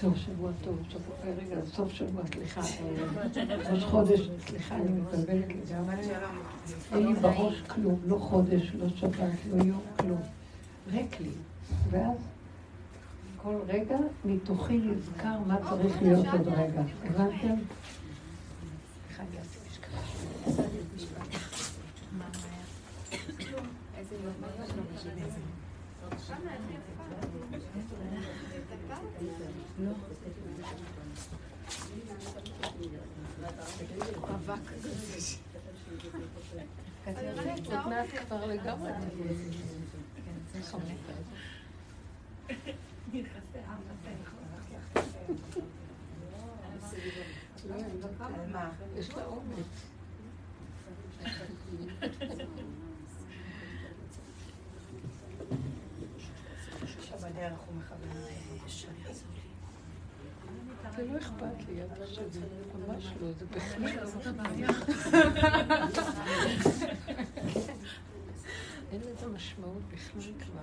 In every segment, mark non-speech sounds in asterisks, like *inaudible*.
טוב, שבוע טוב, שבוע, רגע, סוף שבוע, סליחה, ראש חודש, סליחה, אני מתבלבלת לגמרי. אין לי בראש כלום, לא חודש, לא שבת, לא יום, כלום. ריק לי. ואז כל רגע מתוכי נזכר מה צריך להיות עוד רגע. הבנתם? עוד מעט כבר לגמרי. יש לה אומץ. בדרך הוא מכוון זה לא אכפת לי, אל תחשבי, ממש לא, זה בכלל. הבעיה. *laughs* אין לזה משמעות בכלל כבר.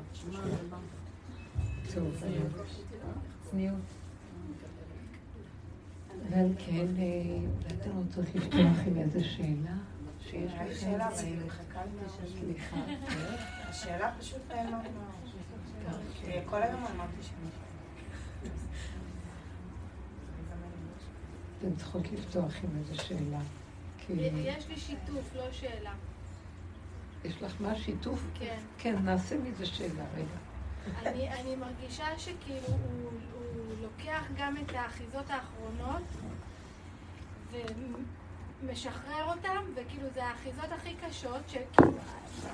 טוב, צניעות. ועל כן, אתם רוצות לפתוח עם איזה שאלה? שיש לכם? שאלה, אבל אני מחכה לי סליחה. השאלה פשוט נעלמה. כל היום אמרתי שאני... אתן צריכות לפתוח עם איזו שאלה. יש לי שיתוף, לא שאלה. יש לך מה? שיתוף? כן. כן, נעשה מזה שאלה רגע. אני, אני מרגישה שכאילו הוא, הוא לוקח גם את האחיזות האחרונות ומשחרר אותם, וכאילו זה האחיזות הכי קשות, שכאילו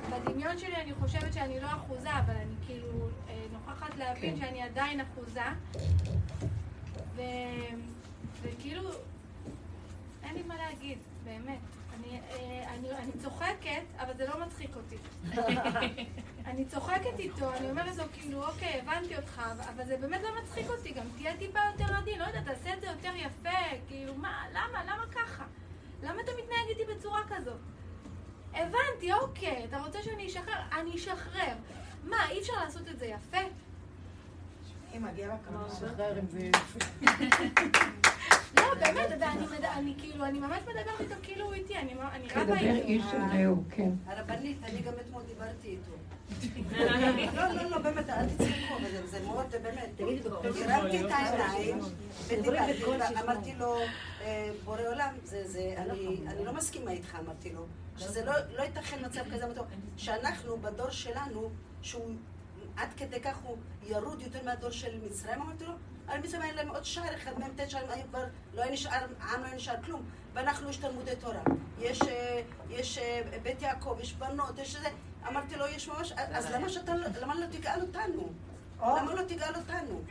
בדמיון שלי אני חושבת שאני לא אחוזה, אבל אני כאילו אה, נוכחת להבין כן. שאני עדיין אחוזה. ו... וכאילו, אין לי מה להגיד, באמת. אני, אה, אני, אני צוחקת, אבל זה לא מצחיק אותי. *laughs* אני צוחקת איתו, אני אומרת לו, כאילו, אוקיי, הבנתי אותך, אבל זה באמת לא מצחיק אותי, גם תהיה טיפה יותר עדין, לא יודעת, תעשה את זה יותר יפה, כאילו, מה, למה, למה ככה? למה אתה מתנהג איתי בצורה כזאת? הבנתי, אוקיי, אתה רוצה שאני אשחרר? אני אשחרר. מה, אי אפשר לעשות את זה יפה? אם מגיע לה כמה לשחרר עם זה *laughs* באמת, אני כאילו, אני ממש מדברת איתו כאילו הוא איתי, אני רבה איתו. תדבר איש של רעהו, כן. הרבנית, אני גם אתמול דיברתי איתו. *laughs* לא, לא, לא, באמת, אל תצחקו, זה מאוד, באמת. הרמתי את העיניים ודיברתי, אמרתי לו, אה, בורא עולם, אני לא מסכימה איתך, אמרתי לו, שזה לא, לא ייתכן מצב כזה, שאנחנו, בדור שלנו, שהוא עד כדי כך הוא ירוד יותר מהדור של מצרים, אמרתי לו, על מצרים היה להם עוד שער אחד, מהם תשע, היו כבר, לא היה נשאר, העם לא היה נשאר כלום. ואנחנו יש תלמודי תורה, יש, אה, יש אה, בית יעקב, יש בנות, יש זה. אמרתי לו, יש ממש, אז למה שאתה, למה לא תגאל אותנו? למה לא תגאל אותנו?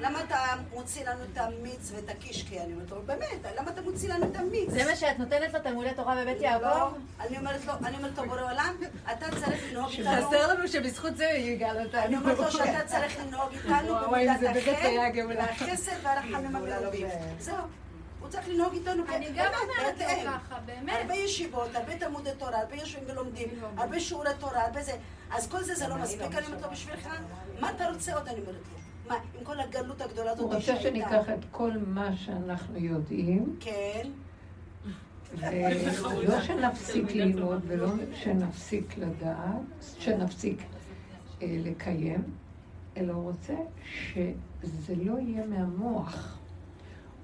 למה אתה מוציא לנו את המיץ ואת הקישקי? אני אומרת לו, באמת, למה אתה מוציא לנו את המיץ? זה מה שאת נותנת לו תלמודי תורה בבית יעקב? לא, אני אומרת לו, אני אומרת לו, בורא עולם, אתה צריך לנהוג איתנו. שחסר לנו שבזכות זה יגאל אותנו. אני אומרת לו שאתה צריך לנהוג איתנו במידת החן והחסד והרחמים הגדולים. זהו. הוא צריך לנהוג איתנו אני גם אומרת לו ככה, באמת. הרבה ישיבות, הרבה תלמודי תורה, הרבה יושבים ולומדים, הרבה שיעורי תורה, הרבה זה. אז כל זה זה לא מספיק, אני אומרת לו בשבילך, מה אתה רוצה עוד, אני אומרת לו. מה, עם כל הגלות הגדולה הזאת הוא רוצה שניקח את כל מה שאנחנו יודעים. כן. ולא שנפסיק ללמוד ולא שנפסיק לדעת, שנפסיק אה, לקיים, אלא הוא רוצה שזה לא יהיה מהמוח.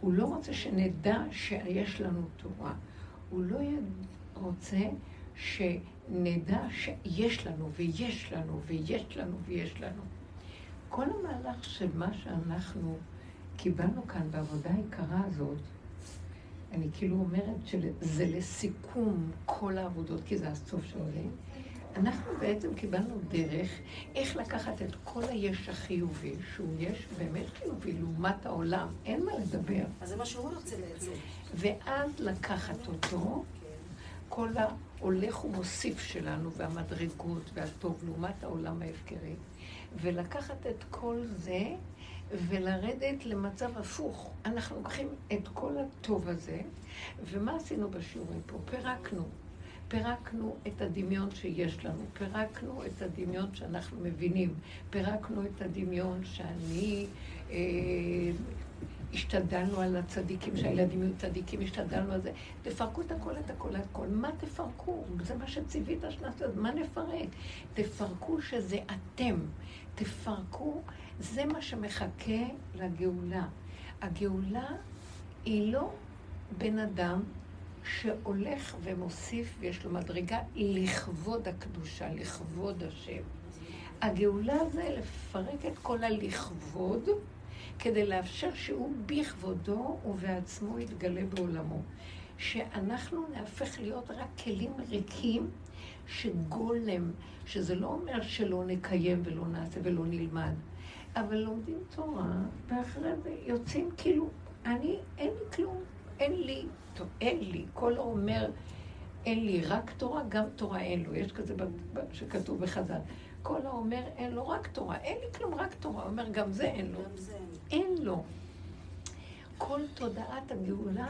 הוא לא רוצה שנדע שיש לנו תורה. הוא לא רוצה שנדע שיש לנו ויש לנו ויש לנו ויש לנו. כל המהלך של מה שאנחנו קיבלנו כאן בעבודה היקרה הזאת, אני כאילו אומרת שזה לסיכום כל העבודות, כי זה הסוף זה. אנחנו בעצם קיבלנו דרך איך לקחת את כל היש החיובי, שהוא יש באמת חיובי לעומת העולם, אין מה לדבר. אז זה מה שהוא רוצה בעצם. ואז לקחת אותו, כל ההולך ומוסיף שלנו, והמדרגות והטוב לעומת העולם ההפקרי, ולקחת את כל זה ולרדת למצב הפוך. אנחנו לוקחים את כל הטוב הזה, ומה עשינו בשיעורים פה? פירקנו. פירקנו את הדמיון שיש לנו, פירקנו את הדמיון שאנחנו מבינים, פירקנו את הדמיון שאני... אה, השתדלנו על הצדיקים, שהילדים יהיו צדיקים, השתדלנו על זה. תפרקו את הכל, את הכל, את הכל. מה תפרקו? זה מה שציווית שנעשה, מה נפרק? תפרקו שזה אתם. תפרקו, זה מה שמחכה לגאולה. הגאולה היא לא בן אדם שהולך ומוסיף ויש לו מדרגה לכבוד הקדושה, לכבוד השם. הגאולה זה לפרק את כל הלכבוד. כדי לאפשר שהוא בכבודו ובעצמו יתגלה בעולמו. שאנחנו נהפך להיות רק כלים ריקים שגולם, שזה לא אומר שלא נקיים ולא נעשה ולא נלמד, אבל לומדים תורה, ואחרי זה יוצאים כאילו, אני, אין לי כלום, אין לי, טוב, אין לי, כל אומר, אין לי רק תורה, גם תורה אין לו, יש כזה שכתוב בחז"ל. כל האומר אין לו רק תורה, אין לי כלום, רק תורה. אומר, גם זה אין לו. אין לו. כל תודעת הגאולה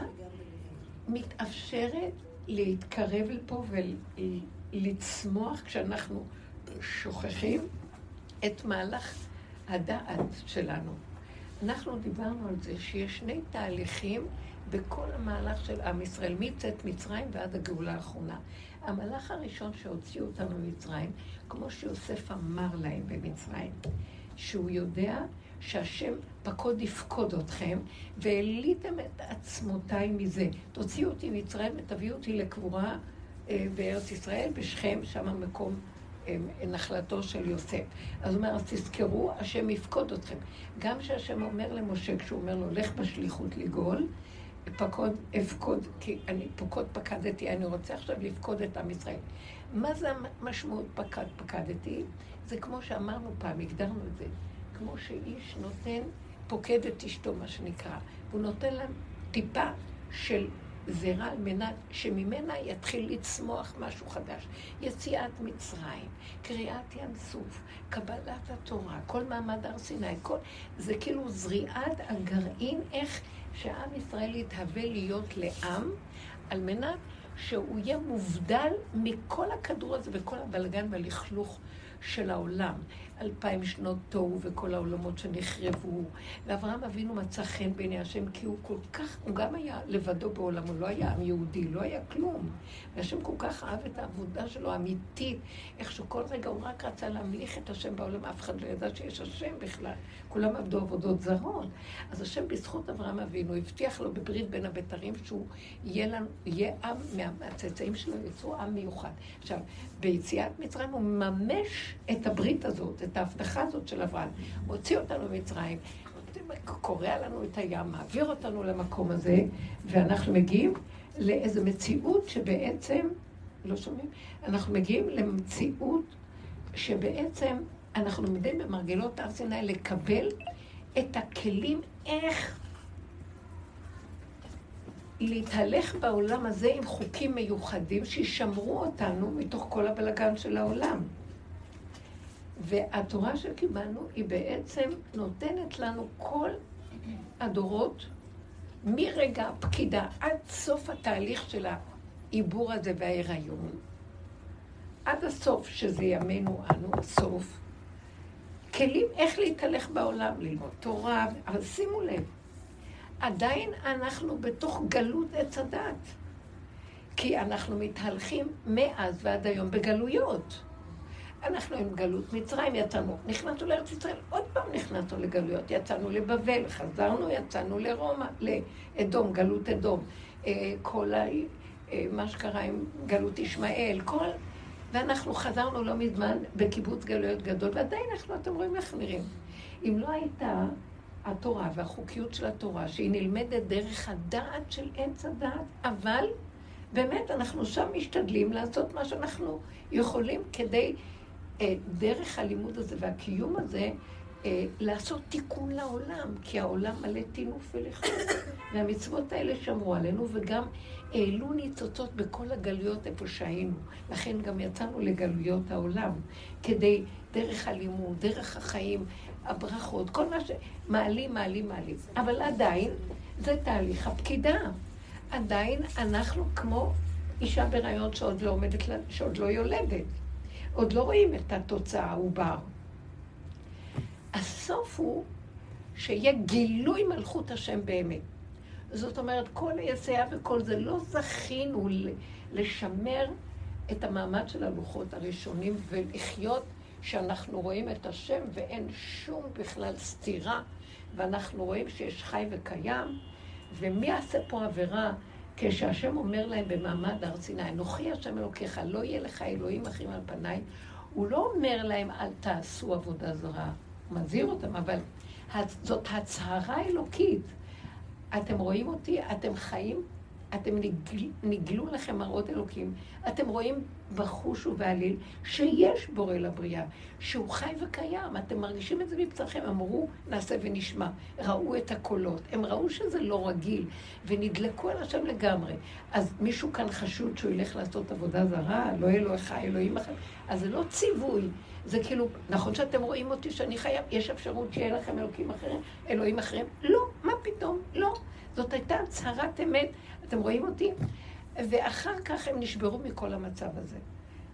מתאפשרת להתקרב לפה ולצמוח כשאנחנו שוכחים את מהלך הדעת שלנו. אנחנו דיברנו על זה שיש שני תהליכים בכל המהלך של עם ישראל, מצאת מצרים ועד הגאולה האחרונה. המהלך הראשון שהוציאו אותנו ממצרים, כמו שיוסף אמר להם במצרים, שהוא יודע שהשם פקוד יפקוד אתכם, והעליתם את עצמותיי מזה. תוציאו אותי ממצרים ותביאו אותי לקבורה בארץ ישראל, בשכם, שם המקום אה, נחלתו של יוסף. אז הוא אומר, אז תזכרו, השם יפקוד אתכם. גם כשהשם אומר למשה, כשהוא אומר לו, לך בשליחות לגאול, פקוד, אפקוד, כי אני פקוד פקדתי, אני רוצה עכשיו לפקוד את עם ישראל. מה זה המשמעות פקד פקדתי? זה כמו שאמרנו פעם, הגדרנו את זה. כמו שאיש נותן, פוקד את אשתו, מה שנקרא. והוא נותן להם טיפה של זרע על מנת שממנה יתחיל לצמוח משהו חדש. יציאת מצרים, קריאת ים סוף, קבלת התורה, כל מעמד הר סיני, כל... זה כאילו זריעת הגרעין, איך שעם ישראל יתהווה להיות לעם, על מנת שהוא יהיה מובדל מכל הכדור הזה וכל הבלגן והלכלוך של העולם. אלפיים שנות תוהו וכל העולמות שנחרבו. ואברהם אבינו מצא חן בעיני השם, כי הוא כל כך, הוא גם היה לבדו בעולמו, לא היה עם יהודי, לא היה כלום. והשם כל כך אהב את העבודה שלו, האמיתית, איך שכל רגע הוא רק רצה להמליך את השם בעולם, אף אחד לא ידע שיש השם בכלל. כולם עבדו עבודות זרות. אז השם בזכות אברהם אבינו הבטיח לו בברית בין הבתרים שהוא יהיה, לנו, יהיה עם, מהצאצאים שלו יצאו עם מיוחד. עכשיו, ביציאת מצרים הוא מממש את הברית הזאת, את ההבטחה הזאת של אברהם. הוציא אותנו ממצרים, קורע לנו את הים, מעביר אותנו למקום הזה, ואנחנו מגיעים לאיזו מציאות שבעצם, לא שומעים? אנחנו מגיעים למציאות שבעצם אנחנו לומדים במרגלות הר סיני לקבל את הכלים איך להתהלך בעולם הזה עם חוקים מיוחדים שישמרו אותנו מתוך כל הבלגן של העולם. והתורה שקיבלנו היא בעצם נותנת לנו כל הדורות, מרגע הפקידה עד סוף התהליך של העיבור הזה וההיריון, עד הסוף, שזה ימינו אנו, הסוף, כלים איך להתהלך בעולם, ללמוד תורה, אבל שימו לב, עדיין אנחנו בתוך גלות עץ הדת. כי אנחנו מתהלכים מאז ועד היום בגלויות. אנחנו עם גלות מצרים, יצאנו, נכנסנו לארץ ישראל, עוד פעם נכנסנו לגלויות, יצאנו לבבל, חזרנו, יצאנו לרומא, לאדום, גלות אדום. אה, כל ה... אה, מה שקרה עם גלות ישמעאל, כל... ואנחנו חזרנו לא מזמן בקיבוץ גלויות גדול, ועדיין אנחנו, אתם רואים איך נראים. אם לא הייתה התורה והחוקיות של התורה, שהיא נלמדת דרך הדעת של עץ הדעת, אבל באמת אנחנו שם משתדלים לעשות מה שאנחנו יכולים כדי, אה, דרך הלימוד הזה והקיום הזה, לעשות תיקון לעולם, כי העולם מלא טינוף ולכלוך. *coughs* והמצוות האלה שמרו עלינו, וגם העלו ניצוצות בכל הגלויות איפה שהיינו. לכן גם יצאנו לגלויות העולם, כדי, דרך הלימוד, דרך החיים, הברכות, כל מה ש... מעלים, מעלים, מעלים. אבל עדיין, זה תהליך הפקידה. עדיין אנחנו כמו אישה בהיריון שעוד לא עומדת, שעוד לא יולדת. עוד לא רואים את התוצאה, העובר. הסוף הוא שיהיה גילוי מלכות השם באמת. זאת אומרת, כל היסע וכל זה, לא זכינו לשמר את המעמד של הלוחות הראשונים ולחיות שאנחנו רואים את השם ואין שום בכלל סתירה, ואנחנו רואים שיש חי וקיים, ומי יעשה פה עבירה כשהשם אומר להם במעמד הר סיני, אנוכי השם אלוקיך, לא יהיה לך אלוהים אחרים על פניי, הוא לא אומר להם אל תעשו עבודה זרה, מזהיר אותם, אבל זאת הצהרה אלוקית. אתם רואים אותי, אתם חיים, אתם נגל, נגלו לכם מראות אלוקים, אתם רואים בחוש ובעליל שיש בורא לבריאה, שהוא חי וקיים, אתם מרגישים את זה מבצעכם, אמרו נעשה ונשמע, ראו את הקולות, הם ראו שזה לא רגיל, ונדלקו על השם לגמרי. אז מישהו כאן חשוד שהוא ילך לעשות עבודה זרה, לא אלוהיך, אלוהים אחר, אז זה לא ציווי. זה כאילו, נכון שאתם רואים אותי שאני חייב, יש אפשרות שיהיה לכם אלוקים אחרים, אלוהים אחרים? לא, מה פתאום? לא. זאת הייתה הצהרת אמת, אתם רואים אותי? ואחר כך הם נשברו מכל המצב הזה.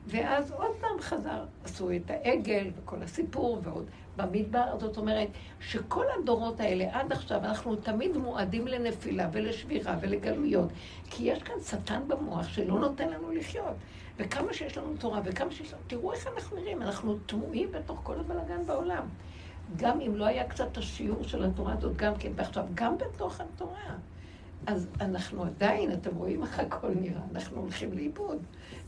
ואז עוד פעם חזר, עשו את העגל וכל הסיפור ועוד במדבר, זאת אומרת שכל הדורות האלה עד עכשיו אנחנו תמיד מועדים לנפילה ולשבירה ולגלויות, כי יש כאן שטן במוח שלא נותן לנו לחיות. וכמה שיש לנו תורה וכמה שיש לנו, תראו איך אנחנו נראים, אנחנו תמוהים בתוך כל הבלאגן בעולם. גם אם לא היה קצת השיעור של התורה הזאת, גם כן, ועכשיו, גם בתוך התורה. אז אנחנו עדיין, אתם רואים איך הכל נראה, אנחנו הולכים לאיבוד,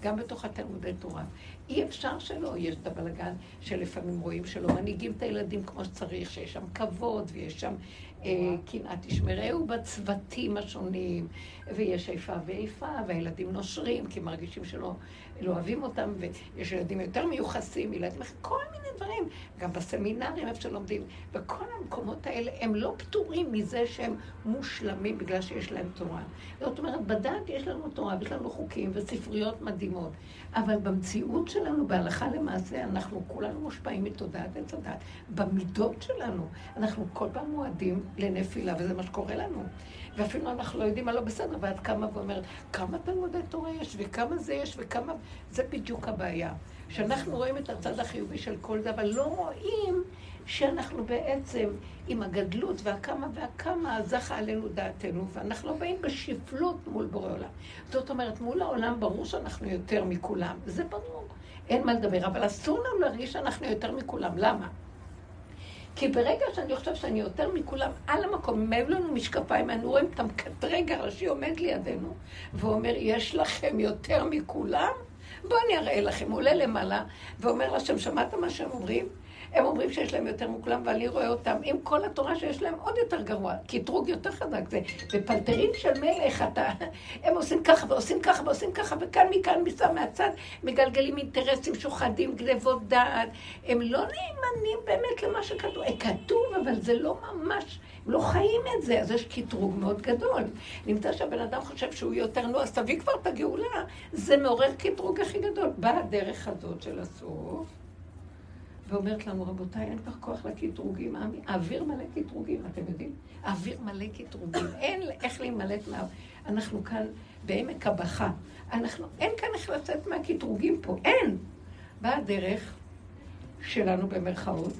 גם בתוך התלמודי תורה. אי אפשר שלא, יש את הבלגן שלפעמים רואים שלא מנהיגים את הילדים כמו שצריך, שיש שם כבוד ויש שם אה, קנאה תשמרהו בצוותים השונים, ויש איפה ואיפה, והילדים נושרים כי מרגישים שלא לא אוהבים אותם, ויש ילדים יותר מיוחסים, ילדים כל מיני דברים, גם בסמינרים איפה שלומדים, וכל המקומות האלה הם לא פטורים מזה שהם מושלמים בגלל שיש להם תורה. זאת אומרת, בדת יש לנו תורה ויש לנו חוקים וספריות מדהימות, אבל במציאות שלנו, בהלכה למעשה, אנחנו כולנו מושפעים מתודעת עץ הדת. במידות שלנו, אנחנו כל פעם מועדים לנפילה, וזה מה שקורה לנו. ואפילו אנחנו לא יודעים מה לא בסדר, ואת קמה ואומרת, כמה תלמודי תורה יש, וכמה זה יש, וכמה... זה בדיוק הבעיה. שאנחנו רואים את הצד החיובי של כל זה, אבל לא רואים שאנחנו בעצם, עם הגדלות והכמה והכמה, זכה עלינו דעתנו, ואנחנו לא באים בשפלות מול בורא עולם. זאת אומרת, מול העולם ברור שאנחנו יותר מכולם, זה ברור, אין מה לדבר, אבל אסור לנו להרגיש שאנחנו יותר מכולם. למה? כי ברגע שאני חושב שאני יותר מכולם על המקום, אם היו לנו משקפיים, אנו רואים את המקטרג הראשי עומד לידינו, ואומר, יש לכם יותר מכולם? בואו אני אראה לכם. הוא עולה למעלה ואומר לשם, שמעת מה שהם אומרים? הם אומרים שיש להם יותר מכולם, ואני רואה אותם עם כל התורה שיש להם עוד יותר גרוע, קטרוג יותר חזק. זה בפלטרים של מלך, אתה, הם עושים ככה ועושים ככה ועושים ככה, וכאן מכאן מסתם מהצד, מגלגלים אינטרסים, שוחדים, גנבות דעת. הם לא נאמנים באמת למה שכתוב. כתוב, אבל זה לא ממש, הם לא חיים את זה, אז יש קטרוג מאוד גדול. נמצא שהבן אדם חושב שהוא יותר, נו, אז תביא כבר את הגאולה. זה מעורר קטרוג הכי גדול. באה הדרך הזאת של הסוף. ואומרת לנו, רבותיי, אין כבר כוח לקטרוגים, האוויר מלא קטרוגים, אתם יודעים? האוויר מלא קטרוגים, *laughs* אין איך להימלט מה... אנחנו כאן בעמק הבכה. אנחנו, אין כאן איך לצאת מהקטרוגים פה, אין. באה הדרך שלנו במרכאות,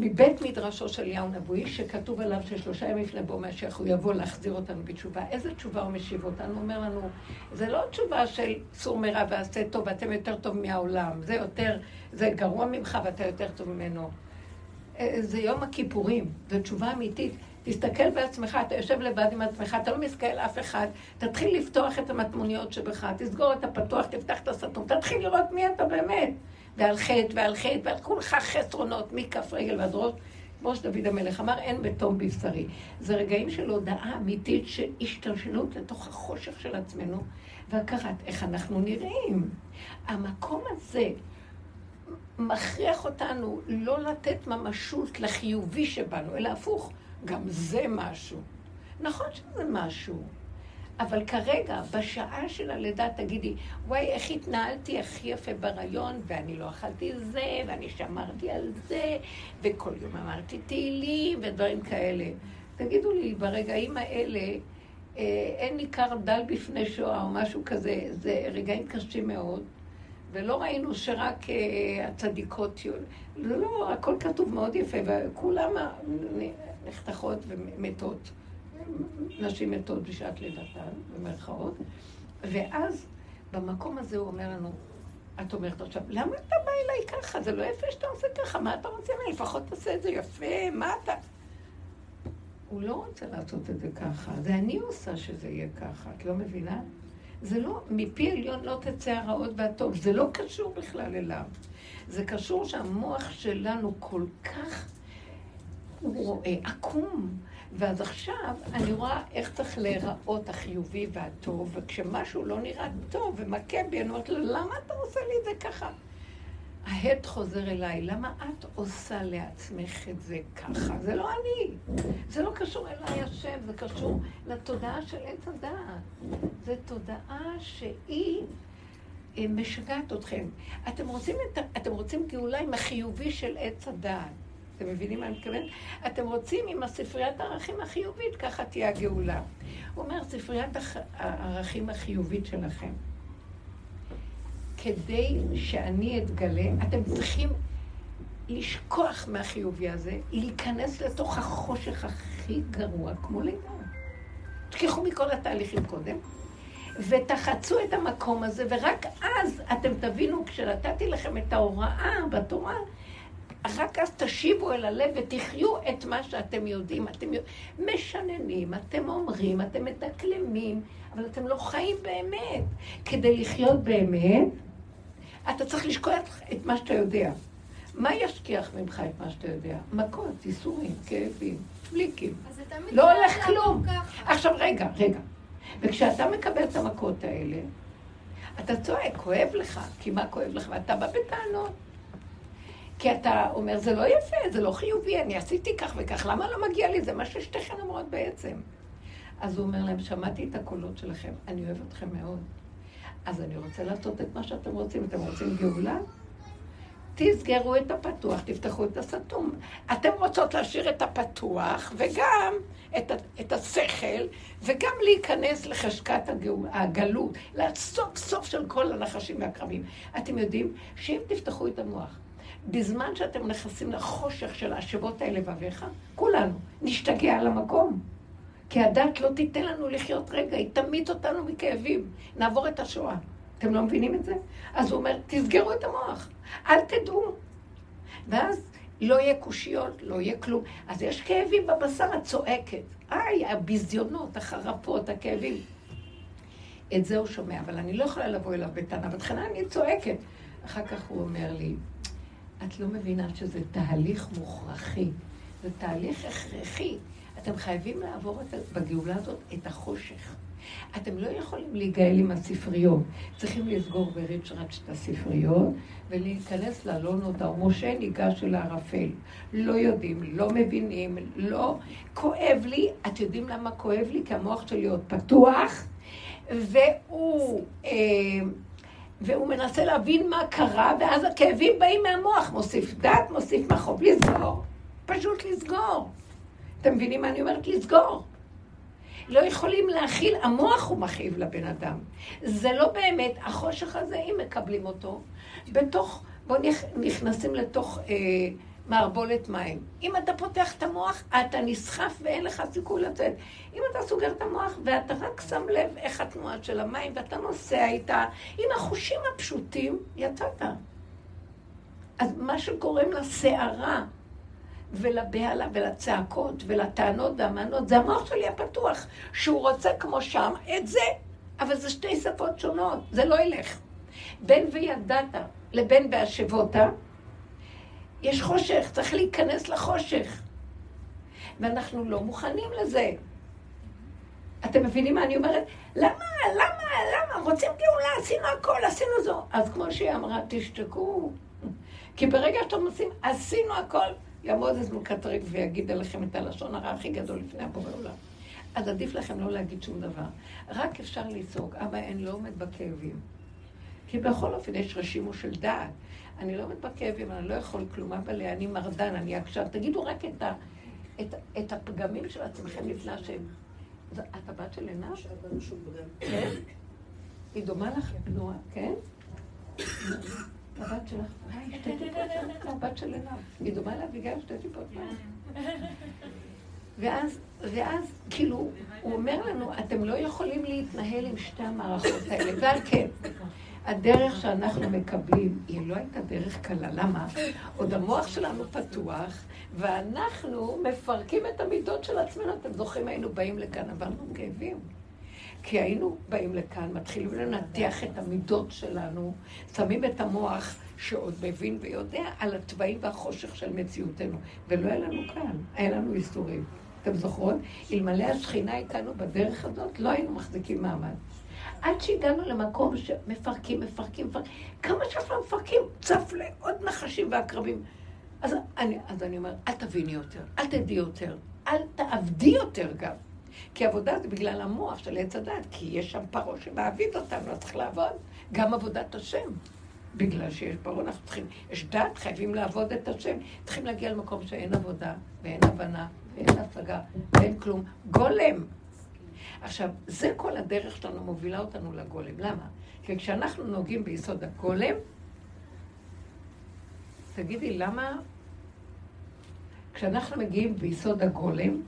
מבית מדרשו של אליהו נבואי, שכתוב עליו ששלושה ימים לפני בוא משיח הוא יבוא להחזיר אותנו בתשובה. איזה תשובה הוא משיב אותנו? הוא אומר לנו, זה לא תשובה של סור מרע ועשה טוב ואתם יותר טוב מהעולם, זה יותר, זה גרוע ממך ואתה יותר טוב ממנו. אה, זה יום הכיפורים, זו תשובה אמיתית. תסתכל בעצמך, אתה יושב לבד עם עצמך, אתה לא מסתכל אף אחד, תתחיל לפתוח את המטמוניות שבך, תסגור את הפתוח, תפתח את הסתום, תתחיל לראות מי אתה באמת. ועל חטא ועל חטא ועל כולך חסרונות מכף רגל ועד ראש. כמו שדוד המלך אמר, אין בתום בבשרי. זה רגעים של הודעה אמיתית של השתלשלות לתוך החושך של עצמנו, והכרת איך אנחנו נראים. המקום הזה מכריח אותנו לא לתת ממשות לחיובי שבנו, אלא הפוך, גם זה משהו. נכון שזה משהו. אבל כרגע, בשעה של הלידה, תגידי, וואי, איך התנהלתי הכי יפה ברעיון, ואני לא אכלתי זה, ואני שמרתי על זה, וכל יום אמרתי תהילים, ודברים כאלה. תגידו לי, ברגעים האלה, אה, אין ניכר דל בפני שואה או משהו כזה, זה רגעים קשים מאוד. ולא ראינו שרק אה, הצדיקות, לא, לא, הכל כתוב מאוד יפה, וכולם נחתכות ומתות, נשים מתות בשעת לידתן, במרכאות, ואז במקום הזה הוא אומר לנו, את אומרת עכשיו, למה אתה בא אליי ככה? זה לא יפה שאתה עושה ככה, מה אתה רוצה ממני? לפחות תעשה את זה יפה, מה אתה... הוא לא רוצה לעשות את זה ככה, זה אני עושה שזה יהיה ככה, את לא מבינה? זה לא, מפי עליון לא תצא הרעות והטוב, זה לא קשור בכלל אליו. זה קשור שהמוח שלנו כל כך, הוא רואה עקום. ואז עכשיו אני רואה איך צריך להיראות החיובי והטוב, וכשמשהו לא נראה טוב ומכה בי, אני אומרת לו, למה אתה עושה לי את זה ככה? ההד חוזר אליי, למה את עושה לעצמך את זה ככה? זה לא אני. זה לא קשור אליי השם, זה קשור לתודעה של עץ הדעת. זו תודעה שהיא אה, משגעת אתכם. אתם רוצים, את, אתם רוצים גאולה עם החיובי של עץ הדעת. אתם מבינים מה אני מתכוונת? אתם רוצים עם הספריית הערכים החיובית, ככה תהיה הגאולה. הוא אומר, ספריית הערכים החיובית שלכם. כדי שאני אתגלה, אתם צריכים לשכוח מהחיובי הזה, להיכנס לתוך החושך הכי גרוע, כמו לידה. תשכחו מכל התהליכים קודם, ותחצו את המקום הזה, ורק אז אתם תבינו, כשנתתי לכם את ההוראה בתורה, רק אז תשיבו אל הלב ותחיו את מה שאתם יודעים. אתם משננים, אתם אומרים, אתם מדקלמים, אבל אתם לא חיים באמת. כדי לחיות באמת, אתה צריך לשכוח את מה שאתה יודע. מה ישכיח ממך את מה שאתה יודע? מכות, ייסורים, כאבים, פליקים. לא הולך כלום. עכשיו, רגע, רגע. וכשאתה מקבל את המכות האלה, אתה צועק, כואב לך, כי מה כואב לך? ואתה בא בטענות. כי אתה אומר, זה לא יפה, זה לא חיובי, אני עשיתי כך וכך, למה לא מגיע לי? זה מה ששתיכן אומרות בעצם. אז הוא אומר להם, שמעתי את הקולות שלכם, אני אוהב אתכם מאוד. אז אני רוצה לעשות את מה שאתם רוצים. אתם רוצים גאולה? תסגרו את הפתוח, תפתחו את הסתום. אתם רוצות להשאיר את הפתוח וגם את, את השכל, וגם להיכנס לחשקת הגלות, לסוף סוף של כל הנחשים והקרבים. אתם יודעים שאם תפתחו את המוח, בזמן שאתם נכנסים לחושך של השבות האלה ואביך, כולנו נשתגע על המקום. כי הדת לא תיתן לנו לחיות רגע, היא תמית אותנו מכאבים. נעבור את השואה. אתם לא מבינים את זה? אז הוא אומר, תסגרו את המוח, אל תדעו. ואז לא יהיה קושיות, לא יהיה כלום. אז יש כאבים בבשר, הצועקת. איי, הביזיונות, החרפות, הכאבים. את זה הוא שומע, אבל אני לא יכולה לבוא אליו בטענה. בתחילה אני צועקת. אחר כך הוא אומר לי, את לא מבינה שזה תהליך מוכרחי, זה תהליך הכרחי. אתם חייבים לעבור את, בגאולה הזאת את החושך. אתם לא יכולים להיגאל עם הספריות. צריכים לסגור בריצ'ראץ' את הספריות ולהיכנס ללא נודע. משה ניגש אל הערפל. לא יודעים, לא מבינים, לא... כואב לי, את יודעים למה כואב לי? כי המוח שלי עוד פתוח, והוא... אה, והוא מנסה להבין מה קרה, ואז הכאבים באים מהמוח. מוסיף דת, מוסיף מחוב, לסגור. פשוט לסגור. אתם מבינים מה אני אומרת? לסגור. לא יכולים להכיל, המוח הוא מכאיב לבן אדם. זה לא באמת, החושך הזה, אם מקבלים אותו, בתוך, בואו נכנסים לתוך אה, מערבולת מים. אם אתה פותח את המוח, אתה נסחף ואין לך סיכוי לצאת. אם אתה סוגר את המוח ואתה רק שם לב איך התנועה של המים ואתה נוסע איתה, עם החושים הפשוטים, יצאת. אז מה שגורם לסערה, ולבהלה ולצעקות ולטענות והמענות, זה המוח שלי הפתוח, שהוא רוצה כמו שם את זה, אבל זה שתי שפות שונות, זה לא ילך. בין וידעת לבין בהשבות, יש חושך, צריך להיכנס לחושך. ואנחנו לא מוכנים לזה. אתם מבינים מה אני אומרת? למה, למה, למה? רוצים גאולה, עשינו הכל, עשינו זו. אז כמו שהיא אמרה, תשתקו. כי ברגע שאתם עושים, עשינו הכל. יעמוד איזה מקטרג ויגיד עליכם את הלשון הרע הכי גדול לפני הבורא עולם. אז עדיף לכם לא להגיד שום דבר. רק אפשר לצעוק, אבא אין לא עומד בכאבים. כי בכל אופן יש רשימו של דעת. אני לא עומד בכאבים, אני לא יכול כלום, אבא לי, אני מרדן, אני עקשן. תגידו רק את, ה, את, את הפגמים של עצמכם לפני השם. את הבת של עינת? כן? היא דומה לך? נועה, כן? הבת שלך, טיפות, הבת של עינת. היא דומה לאביגיל שתי טיפות ואז, ואז, כאילו, הוא אומר לנו, אתם לא יכולים להתנהל עם שתי המערכות האלה, ועל כן, הדרך שאנחנו מקבלים, היא לא הייתה דרך קלה. למה? עוד המוח שלנו פתוח, ואנחנו מפרקים את המידות של עצמנו. אתם זוכרים, היינו באים לכאן, עברנו כאבים. כי היינו באים לכאן, מתחילים לנתח את המידות שלנו, שמים את המוח שעוד מבין ויודע על התוואים והחושך של מציאותנו. ולא היה לנו כאן, היה לנו איסורים. אתם זוכרות? אלמלא השכינה איתנו בדרך הזאת, לא היינו מחזיקים מעמד. עד שהגענו למקום שמפרקים, מפרקים, מפרקים. כמה שאנחנו מפרקים, צף לעוד נחשים ועקרבים. אז אני, אז אני אומרת, אל תביני יותר, אל תדעי יותר, אל תעבדי יותר גם. כי עבודה זה בגלל המוח של עץ הדת, כי יש שם פרעה שמעביד אותנו, אז צריך לעבוד. גם עבודת השם. בגלל שיש פרעה, אנחנו צריכים, יש דת, חייבים לעבוד את השם. צריכים להגיע למקום שאין עבודה, ואין הבנה, ואין השגה, ואין כלום. גולם. עכשיו, זה כל הדרך שלנו מובילה אותנו לגולם. למה? כי כשאנחנו נוגעים ביסוד הגולם, תגידי, למה כשאנחנו מגיעים ביסוד הגולם,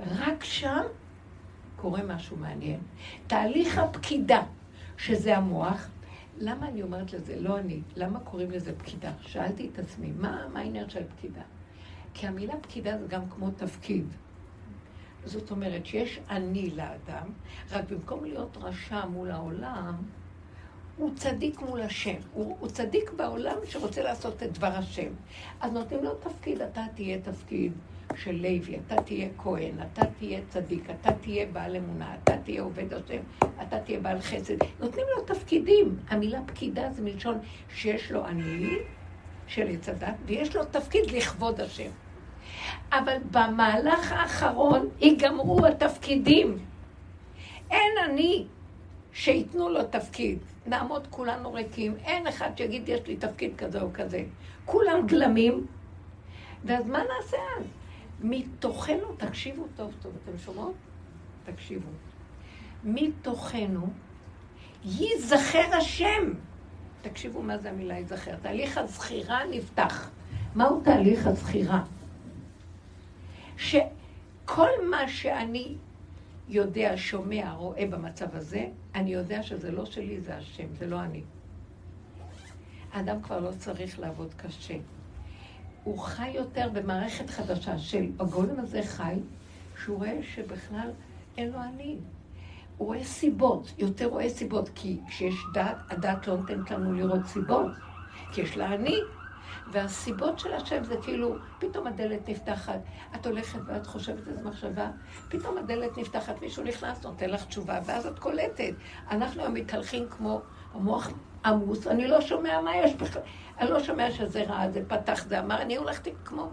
רק שם קורה משהו מעניין. תהליך הפקידה, שזה המוח, למה אני אומרת לזה, לא אני, למה קוראים לזה פקידה? שאלתי את עצמי, מה, העניין של פקידה? כי המילה פקידה זה גם כמו תפקיד. זאת אומרת שיש אני לאדם, רק במקום להיות רשע מול העולם, הוא צדיק מול השם. הוא, הוא צדיק בעולם שרוצה לעשות את דבר השם. אז נותנים לו תפקיד, אתה תהיה תפקיד של לוי, אתה תהיה כהן, אתה תהיה צדיק, אתה תהיה בעל אמונה, אתה תהיה עובד השם, אתה תהיה בעל חסד. נותנים לו תפקידים. המילה פקידה זה מלשון שיש לו אני של עץ ויש לו תפקיד לכבוד השם. אבל במהלך האחרון ייגמרו התפקידים. אין אני שייתנו לו תפקיד. נעמוד כולנו ריקים, אין אחד שיגיד יש לי תפקיד כזה או כזה. כולם גלמים, ואז מה נעשה אז? מתוכנו, תקשיבו טוב טוב, אתם שומעות? תקשיבו. מתוכנו ייזכר השם. תקשיבו מה זה המילה ייזכר. תהליך הזכירה נפתח. מהו תהליך הזכירה? שכל מה שאני יודע, שומע, רואה במצב הזה, אני יודע שזה לא שלי, זה השם, זה לא אני. האדם כבר לא צריך לעבוד קשה. הוא חי יותר במערכת חדשה של הגולם הזה חי, שהוא רואה שבכלל אין לו אני. הוא רואה סיבות, יותר רואה סיבות, כי כשיש דת, הדת לא נותנת לנו לראות סיבות, כי יש לה אני. והסיבות של השם זה כאילו, פתאום הדלת נפתחת, את הולכת ואת חושבת איזו מחשבה, פתאום הדלת נפתחת, מישהו נכנס, נותן לך תשובה, ואז את קולטת. אנחנו היום מתהלכים כמו המוח עמוס, אני לא שומע מה יש בכלל, אני לא שומע שזה רע, זה פתח, זה אמר, אני הולכת כמו,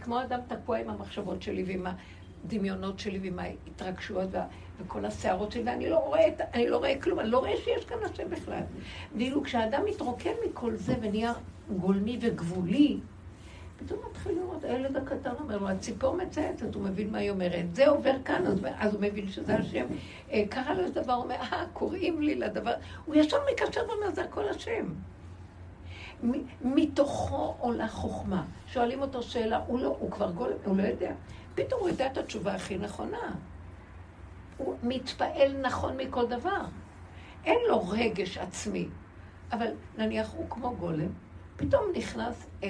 כמו אדם תקוע עם המחשבות שלי ועם הדמיונות שלי ועם ההתרגשויות וה, וכל הסערות שלי, ואני לא רואה, אני לא רואה כלום, אני לא רואה שיש כאן השם בכלל. ואילו כשאדם מתרוקן מכל זה ונהיה גולמי וגבולי, פתאום מתחיל לראות, הילד הקטן אומר לו, הציפור מצייצת, הוא מבין מה היא אומרת. זה עובר כאן, אז, הוא מבין שזה השם. אה, קרה לו איזה דבר, הוא אומר, אה, קוראים לי לדבר. הוא ישר מקשר ואומר, זה הכל השם. מתוכו עולה חוכמה. שואלים אותו שאלה, הוא לא, הוא כבר גולם, הוא לא יודע. פתאום הוא יודע את התשובה הכי נכונה. הוא מתפעל נכון מכל דבר. אין לו רגש עצמי. אבל נניח הוא כמו גולם, פתאום נכנס אה,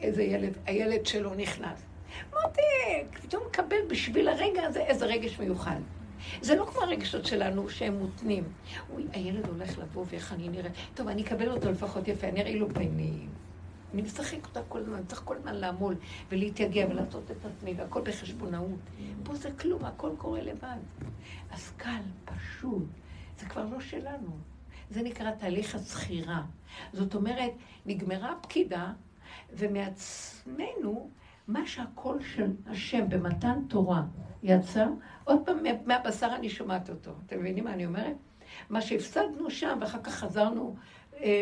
איזה ילד, הילד שלו נכנס. מותק, פתאום מקבל בשביל הרגע הזה איזה רגש מיוחד. זה לא כמו הרגשות שלנו שהם מותנים. אוי, הילד הולך לבוא ואיך אני נראה. טוב, אני אקבל אותו לפחות יפה, אני אראה לו פנים. אני משחק אותה כל הזמן, צריך כל הזמן לעמול ולהתייגע ולעשות את עצמי, והכל בחשבונאות. פה זה כלום, הכל קורה לבד. אז קל, פשוט, זה כבר לא שלנו. זה נקרא תהליך הזכירה. זאת אומרת, נגמרה הפקידה, ומעצמנו, מה שהקול של השם במתן תורה יצא, עוד פעם מהבשר אני שומעת אותו. אתם מבינים מה אני אומרת? מה שהפסדנו שם, ואחר כך חזרנו,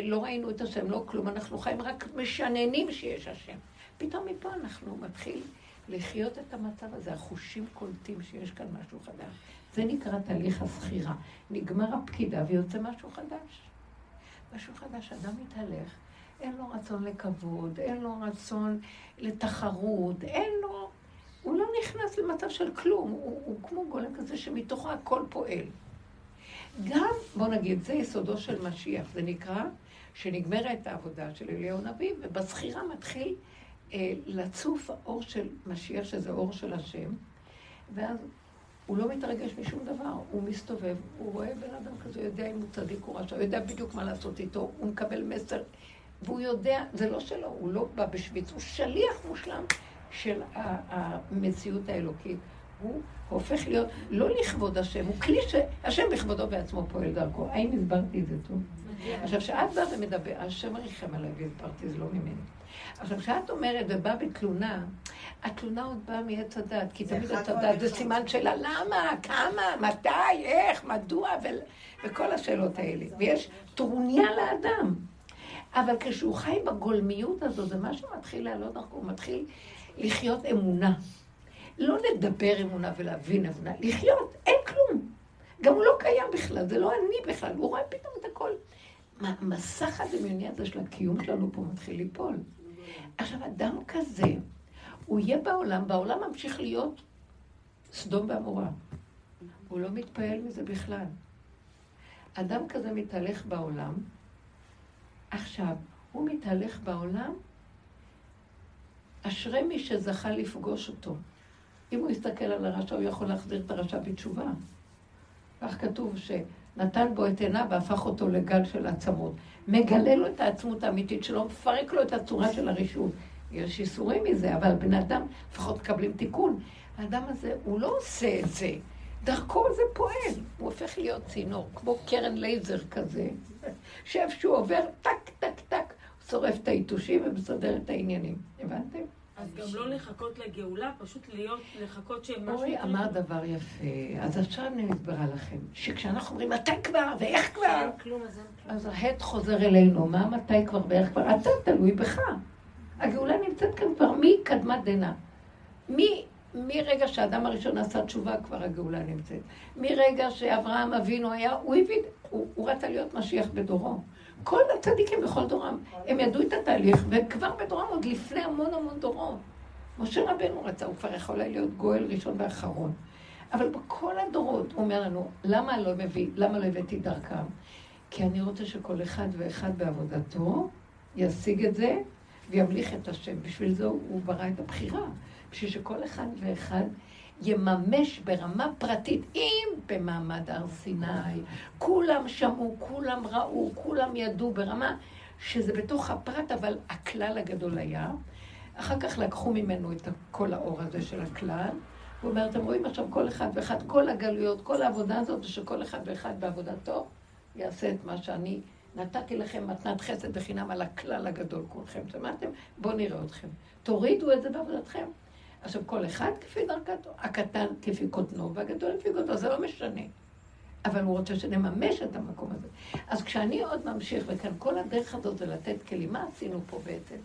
לא ראינו את השם, לא כלום, אנחנו חיים רק משננים שיש השם. פתאום מפה אנחנו מתחיל לחיות את המצב הזה, החושים קולטים שיש כאן משהו חדש. זה נקרא תהליך הזכירה. נגמר הפקידה ויוצא משהו חדש. משהו חדש, אדם מתהלך, אין לו רצון לכבוד, אין לו רצון לתחרות, אין לו... הוא לא נכנס למצב של כלום, הוא, הוא כמו גולם כזה שמתוכו הכל פועל. גם, בוא נגיד, זה יסודו של משיח, זה נקרא שנגמרת העבודה של אליהו הנביא, ובזכירה מתחיל אה, לצוף האור של משיח, שזה אור של השם, ואז הוא לא מתרגש משום דבר, הוא מסתובב, הוא רואה בן אדם כזה, הוא יודע אם הוא צדיק או רשע, הוא יודע בדיוק מה לעשות איתו, הוא מקבל מסר, והוא יודע, זה לא שלו, הוא לא בא בשוויץ, הוא שליח מושלם של המציאות האלוקית. הוא הופך להיות לא לכבוד השם, הוא כלי שהשם בכבודו בעצמו פועל דרכו. האם הסברתי את זה טוב? עכשיו, כשאת באה ומדבר, השם ריחם עליי והסברתי, זה לא ממני. עכשיו, כשאת אומרת ובאה בתלונה, התלונה עוד באה מעץ הדת, כי תמיד עץ הדת זה סימן שאלה, למה, כמה, מתי, איך, מדוע, וכל השאלות האלה. ויש טרוניה לאדם. אבל כשהוא חי בגולמיות הזו, זה משהו מתחיל לעלות דרכו, הוא מתחיל לחיות אמונה. לא לדבר אמונה ולהבין אמונה, לחיות, אין כלום. גם הוא לא קיים בכלל, זה לא אני בכלל, הוא רואה פתאום את הכל. המסך הדמיוני הזה של הקיום שלנו פה מתחיל ליפול. עכשיו, אדם כזה, הוא יהיה בעולם, בעולם ממשיך להיות סדום ועמורה. הוא לא מתפעל מזה בכלל. אדם כזה מתהלך בעולם, עכשיו, הוא מתהלך בעולם, אשרי מי שזכה לפגוש אותו. אם הוא יסתכל על הרשע, הוא יכול להחזיר את הרשע בתשובה. כך כתוב שנתן בו את עיניו והפך אותו לגל של עצמות. מגלה לו את העצמות האמיתית שלו, מפרק לו את הצורה של הרישות. יש איסורים מזה, אבל בן אדם, לפחות מקבלים תיקון. האדם הזה, הוא לא עושה את זה. דרכו זה פועל. הוא הופך להיות צינור, כמו קרן לייזר כזה, שאיפה שהוא עובר, טק, טק, טק, הוא שורף את היתושים ומסדר את העניינים. הבנתם? אז גם לא לחכות לגאולה, פשוט להיות, לחכות שהם משהו... אורי אמר דבר יפה, אז עכשיו אני מסבירה לכם, שכשאנחנו אומרים מתי כבר ואיך כבר, אז ההט חוזר אלינו, מה מתי כבר ואיך כבר, אתה תלוי בך. הגאולה נמצאת כאן כבר מקדמת דנא. מרגע שהאדם הראשון עשה תשובה, כבר הגאולה נמצאת. מרגע שאברהם אבינו היה, הוא הוא, הוא רצה להיות משיח בדורו. כל הצדיקים בכל דורם, הם ידעו את התהליך, וכבר בדורם, עוד לפני המון המון דורות. משה רבנו רצה, הוא כבר יכול היה להיות גואל ראשון ואחרון. אבל בכל הדורות, הוא אומר לנו, למה לא מביא, למה לא הבאתי דרכם? כי אני רוצה שכל אחד ואחד בעבודתו ישיג את זה וימליך את השם. בשביל זה הוא ברא את הבחירה. בשביל שכל אחד ואחד יממש ברמה פרטית, אם במעמד הר סיני, כולם שמעו, כולם ראו, כולם ידעו ברמה שזה בתוך הפרט, אבל הכלל הגדול היה. אחר כך לקחו ממנו את כל האור הזה של הכלל. הוא אומר, אתם רואים עכשיו כל אחד ואחד, כל הגלויות, כל העבודה הזאת, שכל אחד ואחד בעבודתו יעשה את מה שאני נתתי לכם מתנת חסד בחינם על הכלל הגדול כולכם. שמעתם? בואו נראה אתכם. תורידו את זה בעבודתכם. עכשיו, כל אחד כפי דרכתו, הקטן כפי קוטנו והגדול לפי קוטנו, זה לא משנה. אבל הוא רוצה שנממש את המקום הזה. אז כשאני עוד ממשיך, וכאן כל הדרך הזאת זה לתת כלים, מה עשינו פה בעצם?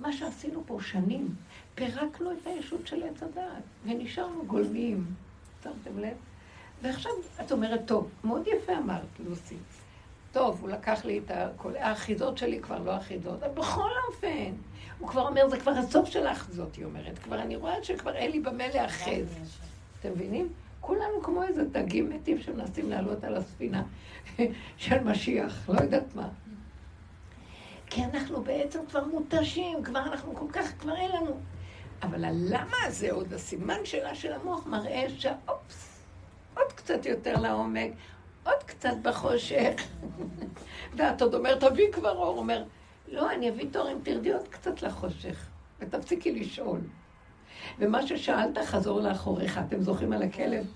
מה שעשינו פה שנים, פירקנו את הישות של עץ הדעת, ונשארנו גולמיים. שמתם לב? ועכשיו את אומרת, טוב, מאוד יפה אמרת, לוסי. טוב, הוא לקח לי את הכל, האחיזות שלי כבר לא אחיזות, אבל בכל אופן, הוא כבר אומר, זה כבר הסוף של האחיזות, היא אומרת. כבר אני רואה שכבר אין לי במה להאחז. אתם מבינים? כולנו כמו איזה דגים מתים שמנסים לעלות על הספינה *laughs* של משיח, לא יודעת מה. כי אנחנו בעצם כבר מותשים, כבר אנחנו כל כך, כבר אין לנו. אבל הלמה הזה עוד, הסימן שלה של המוח מראה שאופס, עוד קצת יותר לעומק, עוד קצת בחושך. *laughs* ואת עוד אומרת, תביא כבר אור. אומר, לא, אני אביא תור אם תרדי עוד קצת לחושך, ותפסיקי לשאול. ומה ששאלת, חזור לאחוריך. אתם זוכרים על הכלב?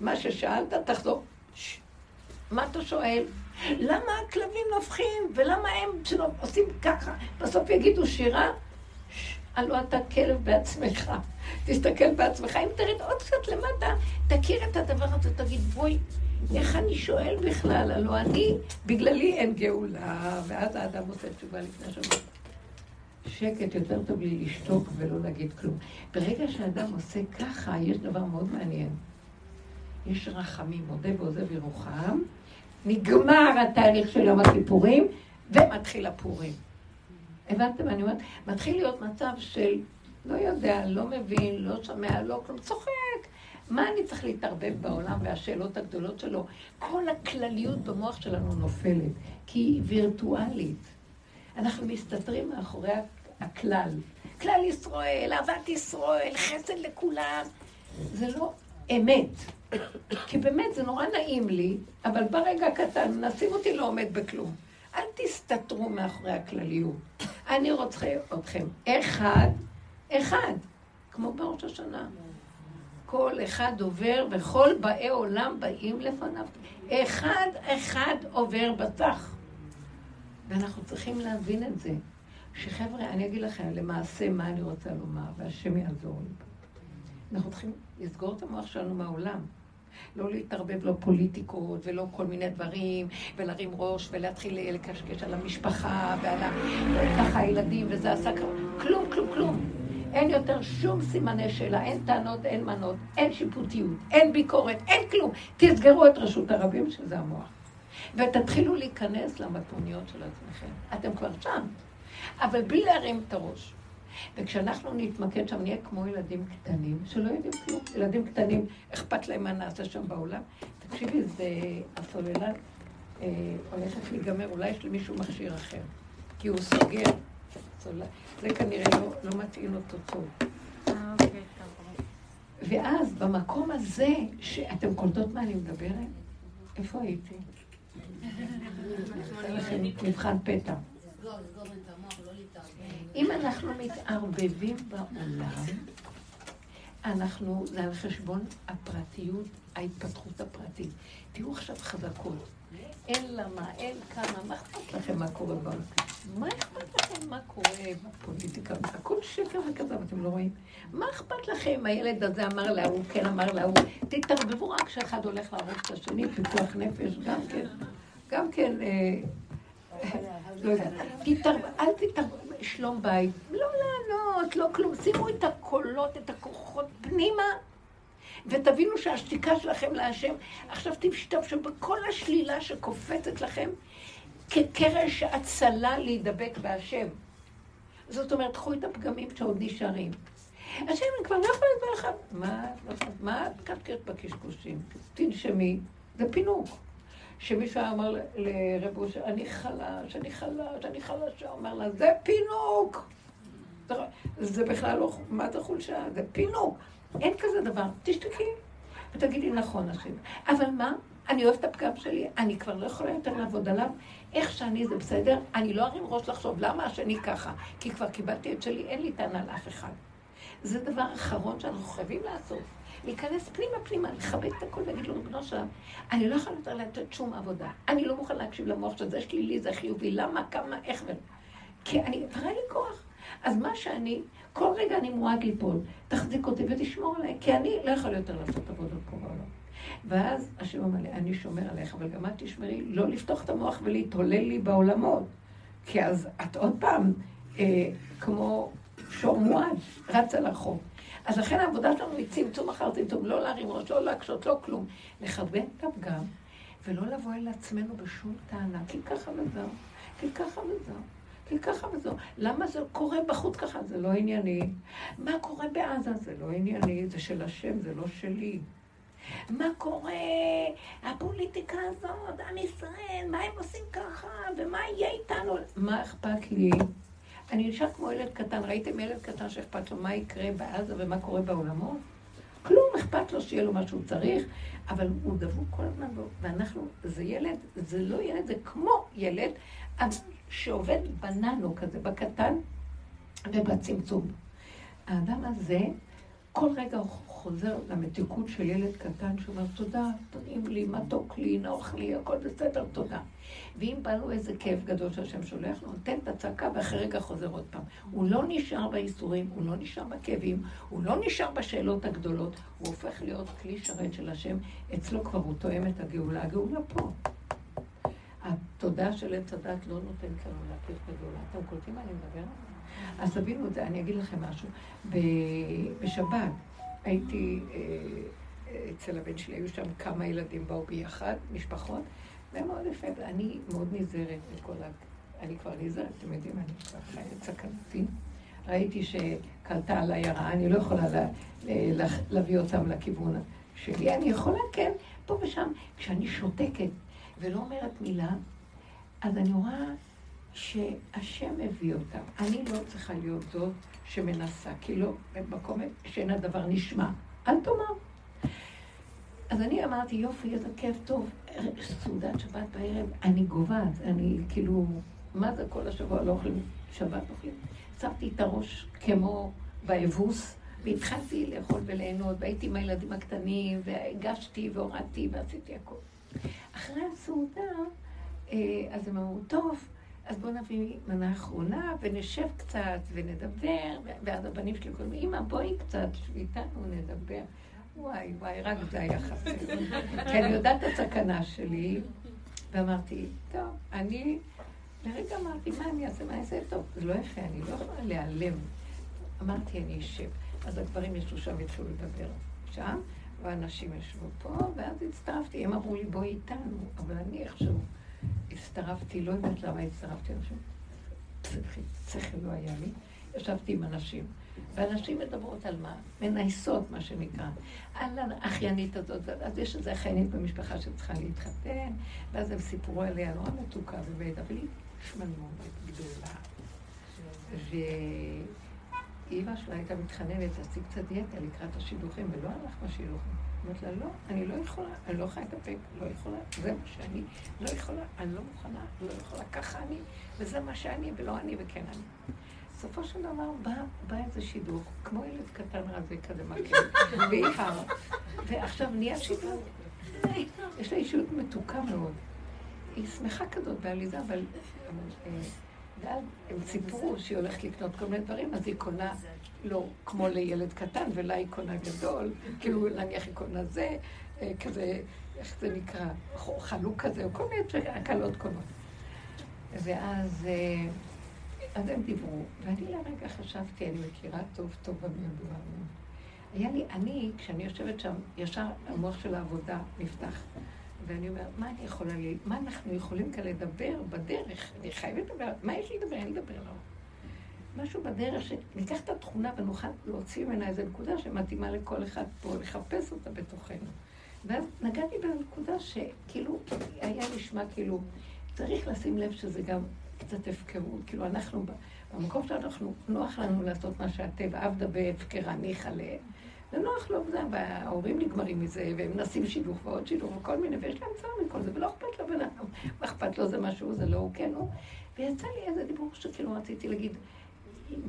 מה ששאלת, תחזור. ש... מה אתה שואל? למה הכלבים נובחים? ולמה הם עושים ככה? בסוף יגידו שירה? הלוא אתה כלב בעצמך. תסתכל בעצמך. אם תרד עוד קצת למטה, תכיר את הדבר הזה, תגיד, בואי, איך אני שואל בכלל? הלוא אני, בגללי אין גאולה, ואז האדם עושה תשובה לפני השבוע. שקט יותר טוב לי לשתוק ולא להגיד כלום. ברגע שאדם עושה ככה, יש דבר מאוד מעניין. יש רחמים, מודה ועוזב ירוחם, נגמר התהליך של יום הכיפורים, ומתחיל הפורים. הבנתם אני אומרת? מתחיל להיות מצב של לא יודע, לא מבין, לא שומע, לא כלום, צוחק. מה אני צריך להתערבב בעולם והשאלות הגדולות שלו? כל הכלליות במוח שלנו נופלת, כי היא וירטואלית. אנחנו מסתתרים מאחורי הכלל. כלל ישראל, אהבת ישראל, חסד לכולם. זה לא אמת. כי באמת זה נורא נעים לי, אבל ברגע הקטן, נשים אותי לא עומד בכלום. אל תסתתרו מאחורי הכלליות. אני רוצה אתכם אחד, אחד, כמו בראש השנה. כל אחד עובר, וכל באי עולם באים לפניו. אחד אחד עובר בתח. ואנחנו צריכים להבין את זה. שחבר'ה, אני אגיד לכם למעשה מה אני רוצה לומר, והשם יעזור לי. אנחנו צריכים לסגור את המוח שלנו מהעולם. לא להתערבב, לא פוליטיקות ולא כל מיני דברים, ולהרים ראש ולהתחיל לקשקש על המשפחה ועל. ככה הילדים וזה עשה כלום, כלום, כלום. אין יותר שום סימני שאלה, אין טענות, אין מנות, אין שיפוטיות, אין ביקורת, אין כלום. תסגרו את רשות הרבים, שזה המוח. ותתחילו להיכנס למטרוניות של עצמכם. אתם כבר שם, אבל בלי להרים את הראש. וכשאנחנו נתמקד שם, נהיה כמו ילדים קטנים, שלא יודעים כלום. ילדים קטנים, אכפת להם מה נעשה שם בעולם. תקשיבי, זה הסוללה אה, הולכת להיגמר, אולי יש למישהו מכשיר אחר. כי הוא סוגר. זה כנראה לא, לא מתאים אותו טוב. אה, אוקיי, ואז במקום הזה, שאתם קולטות מה אני מדברת? איפה הייתי? מבחן פתע. אם אנחנו מתערבבים בעולם, אנחנו, זה על חשבון הפרטיות, ההתפתחות הפרטית. תראו עכשיו חזקות. אין למה, אין כמה, מה אכפת לכם מה קורה בעולם? מה אכפת לכם מה קורה בפוליטיקה? הכל שקר וכזב, אתם לא רואים? מה אכפת לכם? הילד הזה אמר להוא, כן אמר להוא. תתערבבו רק כשאחד הולך להרוג את השני, פיקוח נפש, גם כן. גם כן, אה, לא יודעת. אל תתערבבו, שלום בית. לא לענות, לא כלום. שימו את הקולות, את הכוחות פנימה. ותבינו שהשתיקה שלכם להשם, עכשיו תשתמשו בכל השלילה שקופצת לכם כקרש הצלה להידבק בהשם. זאת אומרת, קחו את הפגמים שעוד נשארים. השם, אני כבר לא יכולה לדבר לך. מה, מה את מקשקשת בקשקושים? תנשמי, זה פינוק. שמישהו היה אומר לרב אושר, אני חלש, אני חלש, אני חלשה, אומר לה, זה פינוק. זה בכלל לא, מה זה חולשה? זה פינוק. אין כזה דבר. תשתקי ותגידי, נכון, השם. אבל מה? אני אוהבת את הפגם שלי, אני כבר לא יכולה יותר לעבוד עליו. איך שאני זה בסדר, אני לא ארים ראש לחשוב למה השני ככה, כי כבר קיבלתי את שלי, אין לי טענה לאף אחד. זה דבר אחרון שאנחנו חייבים לעשות. להיכנס פנימה פנימה, לכבד את הכול ולהגיד לו, ריבונו שלם, אני לא יכולה יותר לתת שום עבודה. אני לא מוכן להקשיב למוח שזה שלילי, זה חיובי, למה, כמה, איך ו... כי אני, תראה לי כוח. אז מה שאני, כל רגע אני מועד ליפול, תחזיק אותי ותשמור עליי, כי אני לא יכולה יותר לעשות עבודות פה בעולם. ואז השם אומר לי, אני שומר עליך, אבל גם את תשמרי לא לפתוח את המוח ולהתהולל לי בעולמות. כי אז את עוד פעם, אה, כמו שור מועד, רצה לרחוב. אז לכן העבודה שלנו היא צמצום אחר צמצום, לא להרים ראש, לא להקשות, לא כלום. לכוון את הפגם, ולא לבוא אל עצמנו בשום טענה, כי ככה וזהו, כי ככה וזהו. כי ככה וזהו. למה זה קורה בחוץ ככה? זה לא ענייני. מה קורה בעזה? זה לא ענייני, זה של השם, זה לא שלי. מה קורה? הפוליטיקה הזאת, עם ישראל, מה הם עושים ככה? ומה יהיה איתנו? מה אכפת לי? אני נשאר כמו ילד קטן. ראיתם ילד קטן שאכפת לו מה יקרה בעזה ומה קורה בעולמות? כלום אכפת לו שיהיה לו מה שהוא צריך, אבל הוא דבוק כל הזמן, ואנחנו, זה ילד, זה לא ילד, זה כמו ילד שעובד בננו כזה, בקטן ובצמצום. האדם הזה, כל רגע הוא חוזר למתיקות של ילד קטן שאומר, תודה, טעים לי, מתוק לי, נוח לי, הכל בסדר, תודה. ואם בא לו איזה כאב גדול שהשם שולח לו, נותן את הצעקה ואחרי רגע חוזר עוד פעם. הוא לא נשאר בייסורים, הוא לא נשאר בכאבים, הוא לא נשאר בשאלות הגדולות, הוא הופך להיות כלי שרת של השם. אצלו כבר הוא תואם את הגאולה, הגאולה פה. התודעה של עץ הדת לא נותנת לנו להכיר את הגאולה. אתם קולטים מה אני מדברת? אז תבינו את זה, אני אגיד לכם משהו. בשבת הייתי אה, אצל הבן שלי, היו שם כמה ילדים באו ביחד, משפחות, והם מאוד יפה, ואני מאוד נזהרת בכל ה... אני כבר נזהרת, אתם יודעים, אני כבר חיה את סכנתי. ראיתי שקלטה עליי הרעה, אני לא יכולה לה, לה, להביא אותם לכיוון שלי. אני יכולה, כן, פה ושם. כשאני שותקת ולא אומרת מילה, אז אני רואה שהשם הביא אותם. אני לא צריכה להיות זאת שמנסה, כי לא, במקום שאין הדבר נשמע. אל תאמר. אז אני אמרתי, יופי, איזה כיף, טוב, סעודת שבת בערב, אני גוועת, אני כאילו, מה זה כל השבוע לא אוכלים, שבת אוכלים. שמתי את הראש כמו באבוס, והתחלתי לאכול וליהנות, והייתי עם הילדים הקטנים, והגשתי והורדתי ועשיתי הכול. אחרי הסעודה, אה, אז הם אמרו, טוב, אז בואו נביא מנה אחרונה ונשב קצת ונדבר, ואז הבנים שלי קוראים, אמא, בואי קצת, איתנו נדבר. וואי, וואי, רק זה היה חסר. כי אני יודעת את הסכנה שלי, ואמרתי, טוב, אני, לרגע אמרתי, מה אני אעשה, מה אני אעשה? טוב, זה לא יפה, אני לא יכולה להיעלם. אמרתי, אני אשב. אז הגברים ישבו שם והתחילו לדבר שם, והנשים ישבו פה, ואז הצטרפתי. הם אמרו לי, בואי איתנו, אבל אני איכשהו הצטרפתי, לא יודעת למה הצטרפתי, אני חושבת, שכל לא היה לי. ישבתי עם אנשים. ואנשים מדברות על מה? מנייסות, מה שנקרא. על האחיינית הזאת, אז יש איזו אחיינית במשפחה שצריכה להתחתן, ואז הם סיפרו עליה נורא מתוקה ובית, אבל היא שמנמונת גדולה. ואימא שלה הייתה מתחננת להשיג קצת דיאטה לקראת השידוכים, ולא הלך בשידוכים. אמרת לה, לא, אני לא יכולה, אני לא יכולה להתאפק, לא יכולה, זה מה שאני, לא יכולה, אני לא מוכנה, לא יכולה, ככה אני, וזה מה שאני, ולא אני וכן אני. בסופו של דבר בא, בא איזה שידוך, כמו ילד קטן רזה כזה מכה, *laughs* בעיקר, ועכשיו נהיה שידוך. יש לה אישיות מתוקה מאוד. היא שמחה כזאת בעליזה, אבל... ואז הם סיפרו שהיא הולכת לקנות כל מיני דברים, אז היא קונה, לא כמו לילד קטן, ולה היא קונה גדול, כאילו נניח היא קונה זה, אה, כזה, איך זה נקרא, חלוק כזה, או כל מיני הקלות קונות. ואז... אה, אז הם דיברו, ואני לרגע חשבתי, אני מכירה טוב טוב במי הדברים. היה לי, אני, כשאני יושבת שם, ישר המוח של העבודה נפתח. ואני אומרת, מה אני יכולה, לי, מה אנחנו יכולים כאן לדבר בדרך? אני חייבת לדבר, מה יש לי לדבר? אין לדבר לא. משהו בדרך, שניקח את התכונה ונוכל להוציא ממנה איזו נקודה שמתאימה לכל אחד פה, לחפש אותה בתוכנו. ואז נגעתי בנקודה שכאילו, היה נשמע כאילו, צריך לשים לב שזה גם קצת הפקרות, כאילו אנחנו, במקום שאנחנו, נוח לנו לעשות מה שהטבע, עבדה בהפקרה, ניחא ל... זה נוח לו, וההורים נגמרים מזה, והם מנסים שידוך ועוד שידוך וכל מיני, ויש להם צער מכל זה, ולא אכפת לבן אדם, מה אכפת לו זה משהו, זה לא הוא, כן הוא. ויצא לי איזה דיבור שכאילו רציתי להגיד,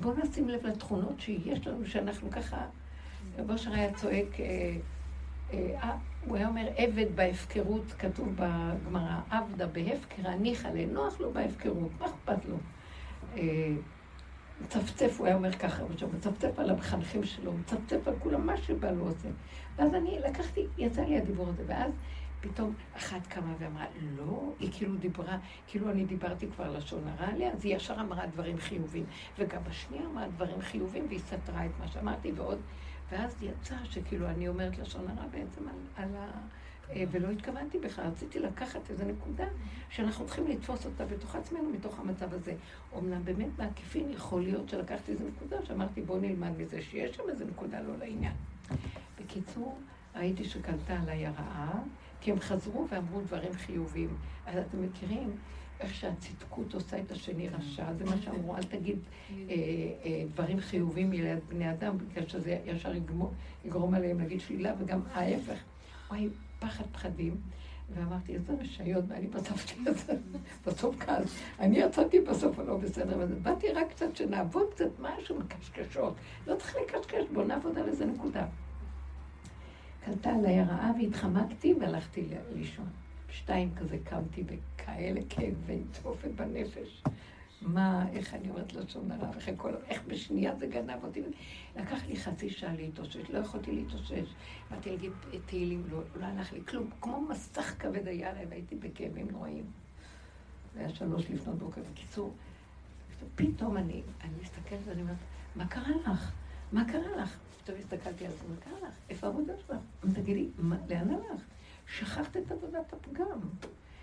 בואו נשים לב לתכונות שיש לנו, שאנחנו ככה, רב אושר היה צועק, אה, אה, הוא היה אומר, עבד בהפקרות, כתוב בגמרא, עבדה בהפקרה, ניחא לנוח לו בהפקרות, מה אכפת לו? מצפצף, הוא היה אומר ככה, הוא מצפצף על המחנכים שלו, מצפצף על כולם, מה שבא לו עושה. ואז אני לקחתי, יצא לי הדיבור הזה, ואז פתאום אחת קמה ואמרה, לא, היא כאילו דיברה, כאילו אני דיברתי כבר לשון הרע עליה, אז היא ישר אמרה דברים חיובים. וגם השנייה אמרה דברים חיובים, והיא סתרה את מה שאמרתי, ועוד ואז יצא שכאילו אני אומרת לשון הרע בעצם על, על ה... אה, ולא התכוונתי בכלל, רציתי לקחת איזו נקודה שאנחנו צריכים לתפוס אותה בתוך עצמנו, מתוך המצב הזה. אמנם באמת בעקיפין יכול להיות שלקחתי איזו נקודה, שאמרתי בואו נלמד מזה שיש שם איזו נקודה לא לעניין. בקיצור, ראיתי שקלטה עליי הרעה, כי הם חזרו ואמרו דברים חיוביים. אז אתם מכירים איך שהצדקות עושה את השני רשע, זה מה שאמרו, אל תגיד אה, אה, דברים חיובים ליד בני אדם, בגלל שזה ישר יגרום עליהם להגיד שלילה, וגם ההפך. וואי, פחד פחדים. ואמרתי, איזה רשעיות, ואני בסוף בסוף כעס. אני יצאתי בסוף הלא בסדר, אבל באתי רק קצת שנעבוד קצת משהו מקשקשות. לא צריך לקשקש, בואו נעבוד על איזה נקודה. קלטה עליי הרעה והתחמקתי והלכתי לישון. שתיים כזה קמתי בכאלה כאבי תופת בנפש. מה, איך אני אומרת לשון הרע, איך, כל, איך בשנייה זה גנב אותי. לקח לי חצי שעה להתאושש, לא יכולתי להתאושש. באתי להגיד תהילים, לא, לא הלך לי כלום. כמו מסך כבד היה להם, הייתי בכאבים נוראים. זה היה שלוש לפנות בוקר. בקיצור, פתאום אני, אני מסתכלת ואני אומרת, מה קרה לך? מה קרה לך? פתאום הסתכלתי על זה, מה קרה לך? איפה העבודה שלך? תגידי, לאן הלך? שכחת את עבודת הפגם.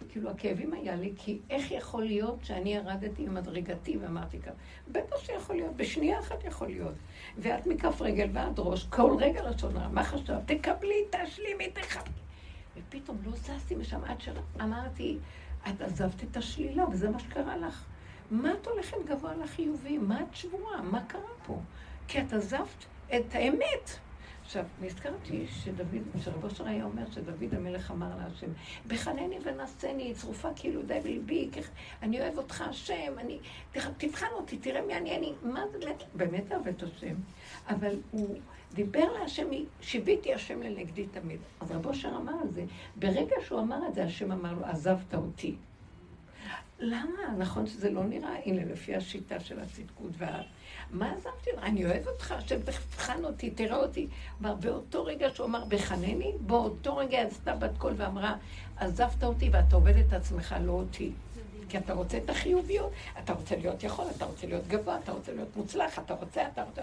כאילו הכאבים היה לי, כי איך יכול להיות שאני ירדתי ממדרגתי ואמרתי ככה? בטח שיכול להיות, בשנייה אחת יכול להיות. ואת מכף רגל ועד ראש, כל רגע ראשונה, מה חשבת? תקבלי, תשלימי, תכבדי. ופתאום לא זזתי משם עד שאמרתי, את עזבת את השלילה, וזה מה שקרה לך. מה את הולכת גבוה לחיובי? מה את שבורה? מה קרה פה? כי את עזבת את האמת. עכשיו, נזכרתי שדוד, שרבו שר היה אומר שדוד המלך אמר להשם, בחנני ונשני, צרופה כאילו די בליבי, אני אוהב אותך השם, אני, תבחן אותי, תראה מי אני, אני, מה זה באמת, אוהב את השם. אבל הוא דיבר להשם, שיביתי השם לנגדי תמיד. אז רבו שר אמר על זה, ברגע שהוא אמר את זה, השם אמר לו, עזבת אותי. למה? נכון שזה לא נראה, הנה, לפי השיטה של הצדקות וה... מה עזבתי? אני אוהב אותך, השם תבחן אותי, תראה אותי. כלומר, באותו רגע שהוא אמר, בחנני, באותו רגע עשתה בת קול ואמרה, עזבת אותי ואתה עובד את עצמך, לא אותי. כי אתה רוצה את החיוביות, אתה רוצה להיות יכול, אתה רוצה להיות גבוה, אתה רוצה להיות מוצלח, אתה רוצה, אתה רוצה...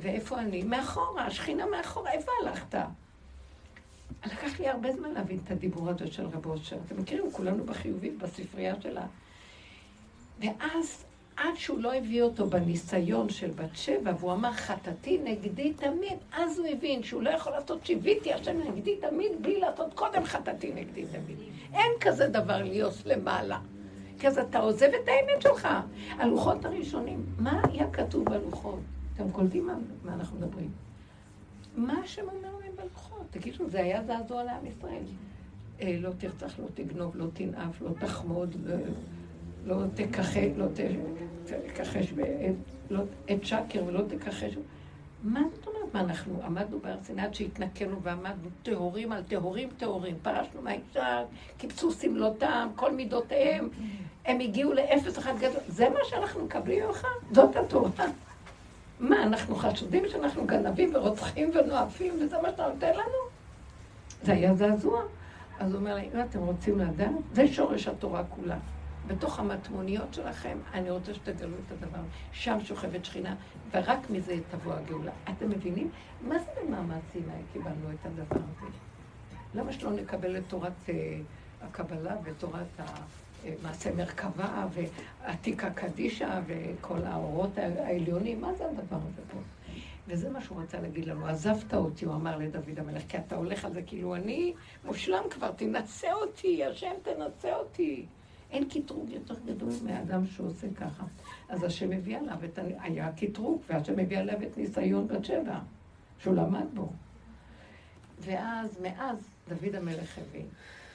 ואיפה אני? מאחורה, השכינה מאחורה, איפה הלכת? לקח לי הרבה זמן להבין את הדיבור הזה של רב אושר. אתם מכירים, כולנו בחיובים, בספרייה שלה. ואז עד שהוא לא הביא אותו בניסיון של בת שבע, והוא אמר, חטאתי נגדי תמיד, אז הוא הבין שהוא לא יכול לעשות שיוויתי השם נגדי תמיד, בלי לעשות קודם חטאתי נגדי תמיד. אין כזה דבר להיות למעלה. כי אז אתה עוזב את האמת שלך. הלוחות הראשונים, מה היה כתוב בלוחות? אתם קולטים מה, מה אנחנו מדברים? מה השם אומר להם בלוחות? תגידו, זה היה זעזוע לעם ישראל. אה, לא תרצח, לא תגנוב, לא תנאף, לא תחמוד, לא, לא תכחש, לא תכחש, לא, את שקר ולא תכחש. מה זאת אומרת? מה, אנחנו עמדנו בהר סיני עד שהתנקנו ועמדנו טהורים על טהורים טהורים. פרשנו מהאישה, קיבצו שמלותם, כל מידותיהם. הם הגיעו לאפס אחד גדול. זה מה שאנחנו מקבלים ממך? זאת התורה. מה, אנחנו חשודים שאנחנו גנבים ורוצחים ונואפים, וזה מה שאתה נותן לנו? זה היה זעזוע. אז הוא אומר לי, אם אתם רוצים לדעת, זה שורש התורה כולה. בתוך המטמוניות שלכם, אני רוצה שתגלו את הדבר. שם שוכבת שכינה, ורק מזה תבוא הגאולה. אתם מבינים? מה זה במעמד סיני קיבלנו את הדבר הזה? למה שלא נקבל את תורת uh, הקבלה ותורת המעשה מרכבה ועתיקה קדישה וכל האורות העליונים? מה זה הדבר הזה פה? וזה מה שהוא רצה להגיד לנו. עזבת אותי, הוא אמר לדוד המלך, כי אתה הולך על זה כאילו אני מושלם כבר, תנצה אותי, השם תנצה אותי. אין קטרוג יותר גדול מאדם שעושה ככה. אז השם מביא עליו את ה... היה קטרוג, והשם מביא עליו את ניסיון בת שבע, שהוא למד בו. ואז, מאז, דוד המלך הבין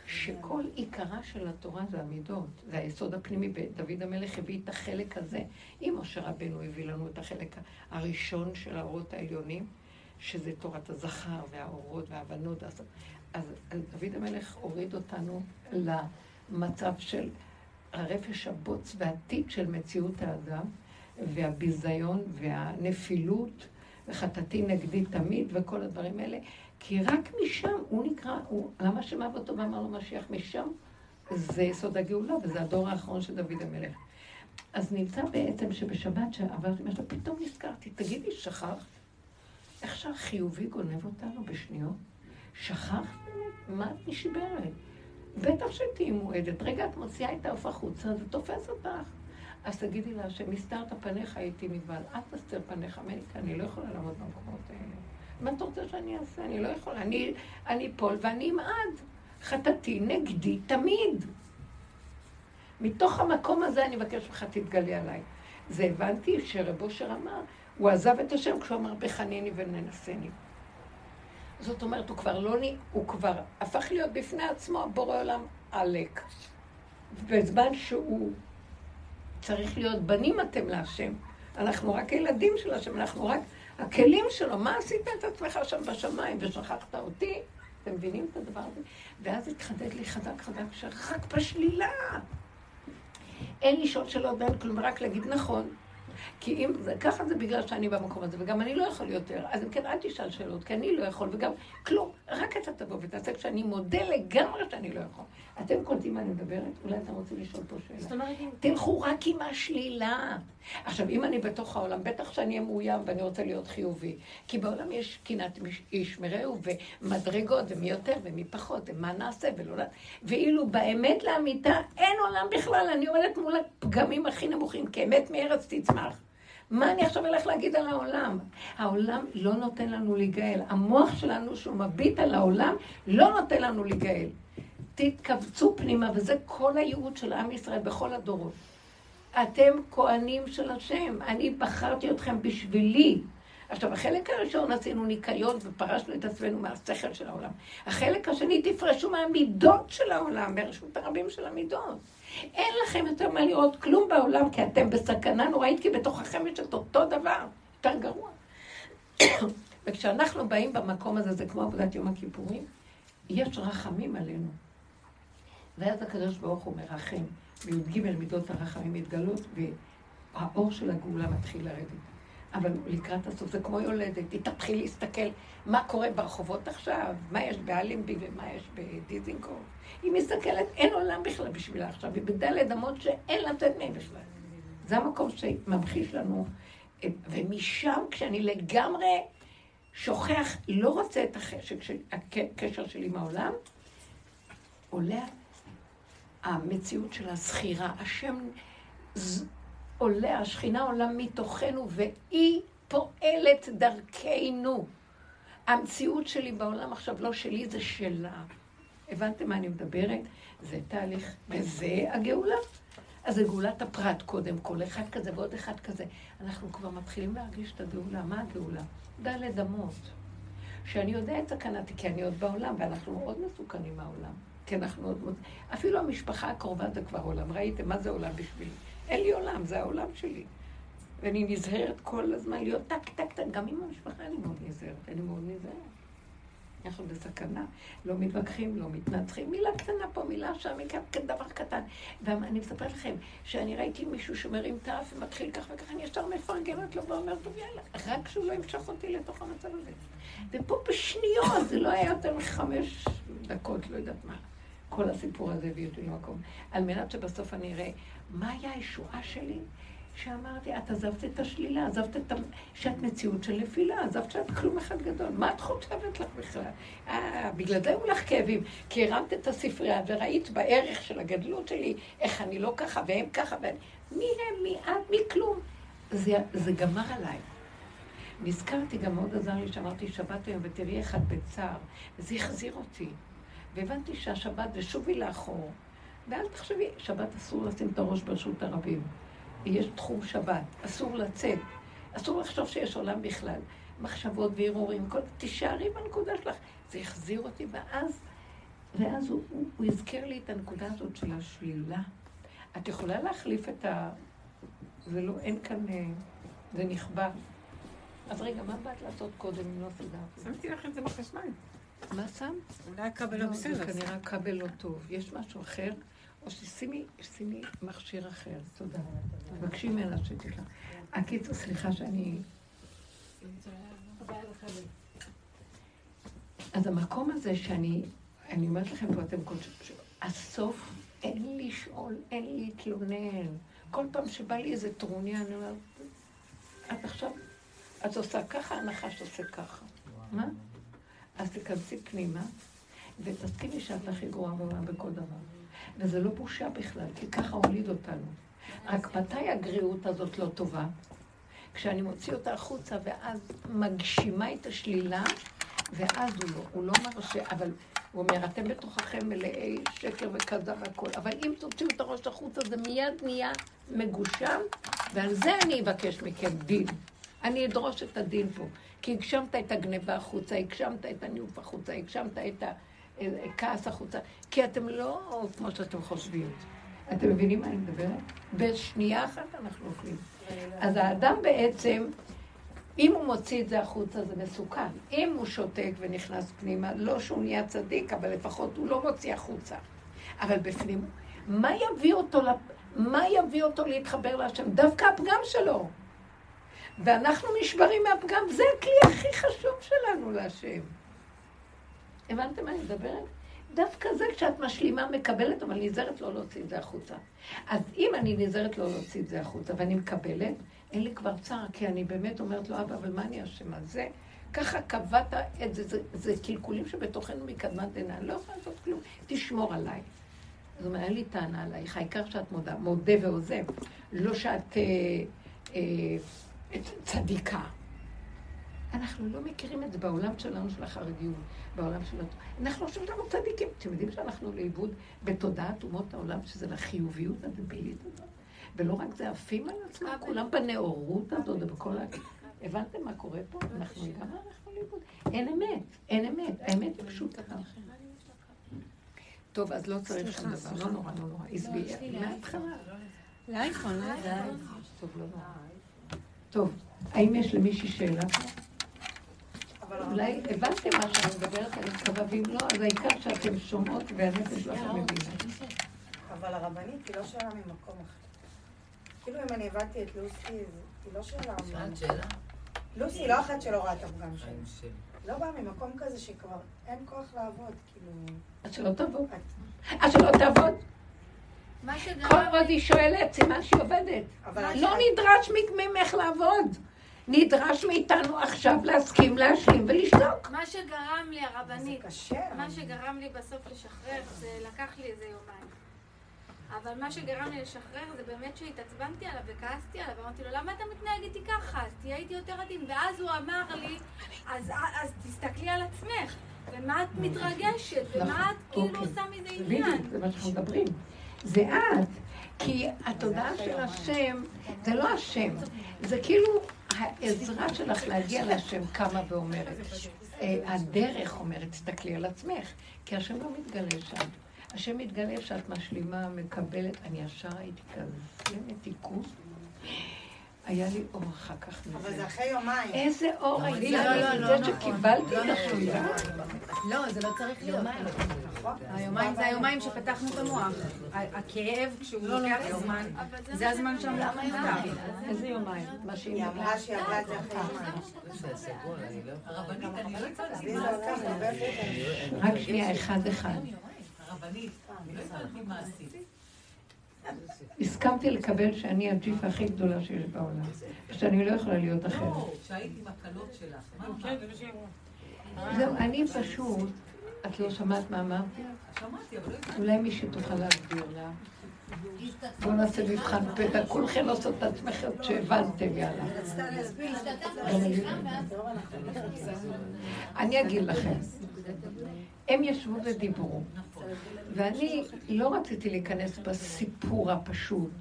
שכל עיקרה של התורה זה המידות, זה היסוד הפנימי, ודוד המלך הביא את החלק הזה. אם משה רבנו הביא לנו את החלק הראשון של האורות העליונים, שזה תורת הזכר והאורות והבנות, אז, אז דוד המלך הוריד אותנו למצב של הרפש הבוץ והטיפ של מציאות האדם, והביזיון והנפילות, וחטאתי נגדי תמיד, וכל הדברים האלה, כי רק משם הוא נקרא, הוא, למה שמע אותו ואמר לו משיח משם? זה יסוד הגאולה, וזה הדור האחרון של דוד המלך. אז נמצא בעצם שבשבת שעברתי משהו, פתאום נזכרתי, תגידי, שכחת? איך שהחיובי גונב אותנו בשניות? שכחת? מה את נשברת? בטח שתהיי מועדת. רגע, את מוציאה את העוף החוצה, זה תופס אותך. אז תגידי לה שמסתרת פניך הייתי מבעל. אל תסתר פניך ממני, כי אני לא יכולה לעמוד במקומות האלה. מה אתה רוצה שאני אעשה? אני לא יכולה. אני אפול ואני אמעד. חטאתי נגדי תמיד. מתוך המקום הזה אני מבקש ממך, תתגלי עליי. זה הבנתי שרב אושר אמר, הוא עזב את השם כשהוא אמר בחניני וננסני. זאת אומרת, הוא כבר לא, הוא כבר הפך להיות בפני עצמו בורא עולם עלק. בזמן שהוא צריך להיות בנים אתם להשם. אנחנו רק ילדים של השם, אנחנו רק הכלים שלו. מה עשית את עצמך שם בשמיים ושכחת אותי? אתם מבינים את הדבר הזה? ואז התחדד לי חזק חזק שרק בשלילה. אין לשאול שאלות ואין כלום, רק להגיד נכון. כי אם זה ככה זה בגלל שאני במקום הזה, וגם אני לא יכול יותר. אז אם כן, אל תשאל שאלות, כי אני לא יכול, וגם כלום. רק אתה תבוא ותעשה כשאני מודה לגמרי שאני לא יכול. אתם קולטים מה אני מדברת? אולי אתם רוצים לשאול פה שאלה. תלכו רק עם השלילה. עכשיו, אם אני בתוך העולם, בטח שאני אהיה מאוים ואני רוצה להיות חיובי. כי בעולם יש קנאת איש מרעהו ומדרגות, ומי יותר ומי פחות, ומה נעשה ולא... ואילו באמת לאמיתה אין עולם בכלל. אני עומדת מול הפגמים הכי נמוכים, כי אמת מארץ תצמח. מה אני עכשיו אלך להגיד על העולם? העולם לא נותן לנו להיגאל. המוח שלנו, שהוא מביט על העולם, לא נותן לנו להיגאל. תתכווצו פנימה, וזה כל הייעוד של עם ישראל בכל הדורות. אתם כהנים של השם, אני בחרתי אתכם בשבילי. עכשיו, החלק הראשון עשינו ניקיון ופרשנו את עצמנו מהשכל של העולם. החלק השני, תפרשו מהמידות של העולם, מרשות הרבים של המידות. אין לכם יותר מה לראות כלום בעולם, כי אתם בסכנה נוראית, כי בתוככם יש את אותו דבר, יותר גרוע. *coughs* וכשאנחנו באים במקום הזה, זה כמו עבודת יום הכיפורים, יש רחמים עלינו. ואז הקדוש ברוך הוא מרחם, בי"ג מידות הרחמים מתגלות, והאור של הגאולה מתחיל לרדת. אבל לקראת הסוף זה כמו יולדת, היא תתחיל להסתכל מה קורה ברחובות עכשיו, מה יש באלנבי ומה יש בדיזינגוף. היא מסתכלת, אין עולם בכלל בשבילה עכשיו, היא בדלת אמות שאין לתת מהם בכלל. זה המקום שממחיש לנו, ומשם כשאני לגמרי שוכח, לא רוצה את החשק, הקשר שלי עם העולם, עולה המציאות של הזכירה. השם עולה, השכינה עולה מתוכנו, והיא פועלת דרכנו. המציאות שלי בעולם עכשיו לא שלי, זה שלה. הבנתם מה אני מדברת? זה תהליך, וזה הגאולה. אז זה גאולת הפרט קודם כל, אחד כזה ועוד אחד כזה. אנחנו כבר מתחילים להרגיש את הגאולה. מה הגאולה? דלת אמות. שאני יודע את סכנתי, כי אני עוד בעולם, ואנחנו מאוד מסוכנים מהעולם. כי אנחנו עוד... אפילו המשפחה הקרובה זה כבר עולם. ראיתם מה זה עולם בשבילי? אין לי עולם, זה העולם שלי. ואני נזהרת כל הזמן להיות טק, טק, טק. גם עם המשפחה אני מאוד נזהרת, אני מאוד נזהרת. אנחנו בסכנה, לא מתווכחים, לא מתנצחים, מילה קטנה פה, מילה שם, דבר קטן. ואני מספרת לכם, שאני ראיתי מישהו שמרים את האף ומתחיל כך וכך, אני ישר מפרגנת לו ואומרת טוב יאללה, רק שהוא לא ימשוך אותי לתוך המצב הזה. ופה בשניות, זה לא היה יותר מחמש דקות, לא יודעת מה. כל הסיפור הזה הביא אותי למקום. על מנת שבסוף אני אראה מה היה הישועה שלי? שאמרתי, את עזבת את השלילה, עזבת את ה... שאת מציאות של נפילה, עזבת שאת כלום אחד גדול. מה את חושבת לך בכלל? אה, בגלל זה היו לך כאבים. כי הרמת את הספרייה וראית בערך של הגדלות שלי, איך אני לא ככה והם ככה, ואני... מי הם, מי את, מי כלום. זה, זה גמר עליי. נזכרתי, גם מאוד עזר לי שאמרתי שבת היום ותראי אחד בצער, וזה החזיר אותי. והבנתי שהשבת זה שובי לאחור. ואל תחשבי, שבת אסור לשים את הראש ברשות הרבים. יש תחום שבת, אסור לצאת, אסור לחשוב שיש עולם בכלל. מחשבות והרהורים, כל... תישארי בנקודה שלך. זה החזיר אותי, ואז, ואז הוא, הוא, הוא הזכיר לי את הנקודה הזאת של השלילה. את יכולה להחליף את ה... זה לא, אין כאן... אה, זה נכבה. אז רגע, מה באת לעשות קודם אם לא סידרתי? שמתי לך את זה בחשמל. מה שם? אולי הכבל לא בסדר. זה כנראה כבל לא טוב. יש משהו אחר? או ששימי מכשיר אחר. תודה. תבקשי ממנה שתקרא. הקיצור, סליחה שאני... אז המקום הזה שאני, אני אומרת לכם פה, אתם כל הסוף, אין לי לשאול, אין לי להתלונן. כל פעם שבא לי איזה טרוניה, אני אומרת, את עכשיו, את עושה ככה, הנחש עושה ככה. מה? אז תיכנסי פנימה, ותסכימי שאת הכי גרועה בעולם בכל דבר. וזה לא בושה בכלל, כי ככה הוליד אותנו. רק מתי הגריעות הזאת לא טובה? כשאני מוציא אותה החוצה, ואז מגשימה את השלילה, ואז הוא לא, הוא לא מרשה, אבל הוא אומר, אתם בתוככם מלאי שקר וכזב והכול, אבל אם תוציאו את הראש החוצה, זה מיד נהיה מגושם, ועל זה אני אבקש מכם דין. אני אדרוש את הדין פה. כי הגשמת את הגניבה החוצה, הגשמת את הניאוף החוצה, הגשמת את הכעס החוצה. כי אתם לא כמו שאתם חושבים. אתם מבינים מה אני מדברת? בשנייה אחת אנחנו אוכלים. אז האדם בעצם, אם הוא מוציא את זה החוצה זה מסוכן. אם הוא שותק ונכנס פנימה, לא שהוא נהיה צדיק, אבל לפחות הוא לא מוציא החוצה. אבל בפנים, מה יביא אותו, מה יביא אותו להתחבר להשם? דווקא הפגם שלו. ואנחנו נשברים מהפגם, זה הכלי הכי חשוב שלנו להשם. הבנתם מה אני מדברת? דווקא זה כשאת משלימה, מקבלת, אבל נזהרת לא להוציא את זה החוצה. אז אם אני נזהרת לא להוציא את זה החוצה ואני מקבלת, אין לי כבר צער, כי אני באמת אומרת לו, אבא, אבל מה אני אשמה? זה, ככה קבעת את זה, זה, זה קלקולים שבתוכנו מקדמת דנא, לא יכולה לעשות כלום, תשמור עליי. זאת אומרת, אין לי טענה עלייך, העיקר שאת מודה, מודה ועוזב, לא שאת אה, אה, צדיקה. אנחנו לא מכירים את זה בעולם שלנו של החרדיות, בעולם של... אנחנו חושבים שאנחנו צדיקים. אתם יודעים שאנחנו לאיבוד בתודעת אומות העולם, שזה לחיוביות הדבילית הזאת? ולא רק זה, עפים על עצמם, כולם בנאורות הזאת ובכל ה... הבנתם מה קורה פה? אנחנו לגמרי הלכנו לאיבוד. אין אמת, אין אמת, האמת היא פשוטה. טוב, אז לא צריך שום דבר, לא נורא, לא נורא. עזבי, מההתחלה. לאייפון, לאייפון. טוב, לא נורא. טוב, האם יש למישהי שאלה פה? אולי הבנתם מה שאני מדברת, אני מקווה, ואם לא, אז העיקר שאתם שומעות והנפש שלכם מבינה. אבל הרבנית היא לא שאלה ממקום אחר. כאילו אם אני הבנתי את לוסי, היא לא שאלה... שאלת שאלה? לוסי היא לא אחת שלא רואה את הפגם שלי. לא באה ממקום כזה שכבר אין כוח לעבוד, כאילו... אז שלא תעבוד. אז שלא תעבוד. כל עוד היא שואלת, סימן שהיא עובדת. לא נדרש ממך לעבוד. נדרש מאיתנו עכשיו להסכים להשלים ולשתוק. מה שגרם לי, הרבנית. מה שגרם לי בסוף לשחרר, זה לקח לי איזה יומיים. אבל מה שגרם לי לשחרר זה באמת שהתעצבנתי עליו וכעסתי עליו, ואמרתי לו, למה אתה מתנהג איתי ככה? אז תהיה איתי יותר עדין. ואז הוא אמר לי, אז, אז תסתכלי על עצמך, ומה את מתרגשת, ומה את כאילו אוקיי. עושה מזה עניין. זה מה שאנחנו מדברים. זה את. כי התודעה של השם, זה לא השם, זה כאילו העזרה שלך להגיע להשם קמה ואומרת. אה, הדרך אומרת, תסתכלי על עצמך, כי השם לא מתגלה שם. השם מתגלה שאת משלימה, מקבלת, אני ישר הייתי כזה מתיקות. היה לי אור אחר כך אבל מזה. זה אחרי יומיים. איזה אור לא, היה לא, לי, לא, זה לא, שקיבלתי לא את. השלילה. לא, זה לא צריך להיות. נכון? היומיים זה היומיים שפתחנו את המוח. הכאב, כשהוא לוקח זמן, אבל זה הזמן שהמוח נפתח. איזה יומיים? מה שהיא היא אמרה. אמרה שהיא עברה את זה אחרי יומיים. לא לא הרבה יותר. רק שנייה, אחד אחד. הרבנית, אני לא הצלחתי מה עשית. הסכמתי לקבל שאני הג'יפה הכי גדולה שיש בעולם, ושאני לא יכולה להיות אחרת. לא, שהיית עם הקלות שלך. אמרת? זהו, אני פשוט, את לא שמעת מה אמרתי? שמעתי, אבל לא. אולי מישהי תוכל להסביר לה. בואו נעשה מבחן פתע, כולכם עושות את עצמכם שהבנתם, יאללה. אני אגיד לכם, הם ישבו ודיברו, ואני לא רציתי להיכנס בסיפור הפשוט.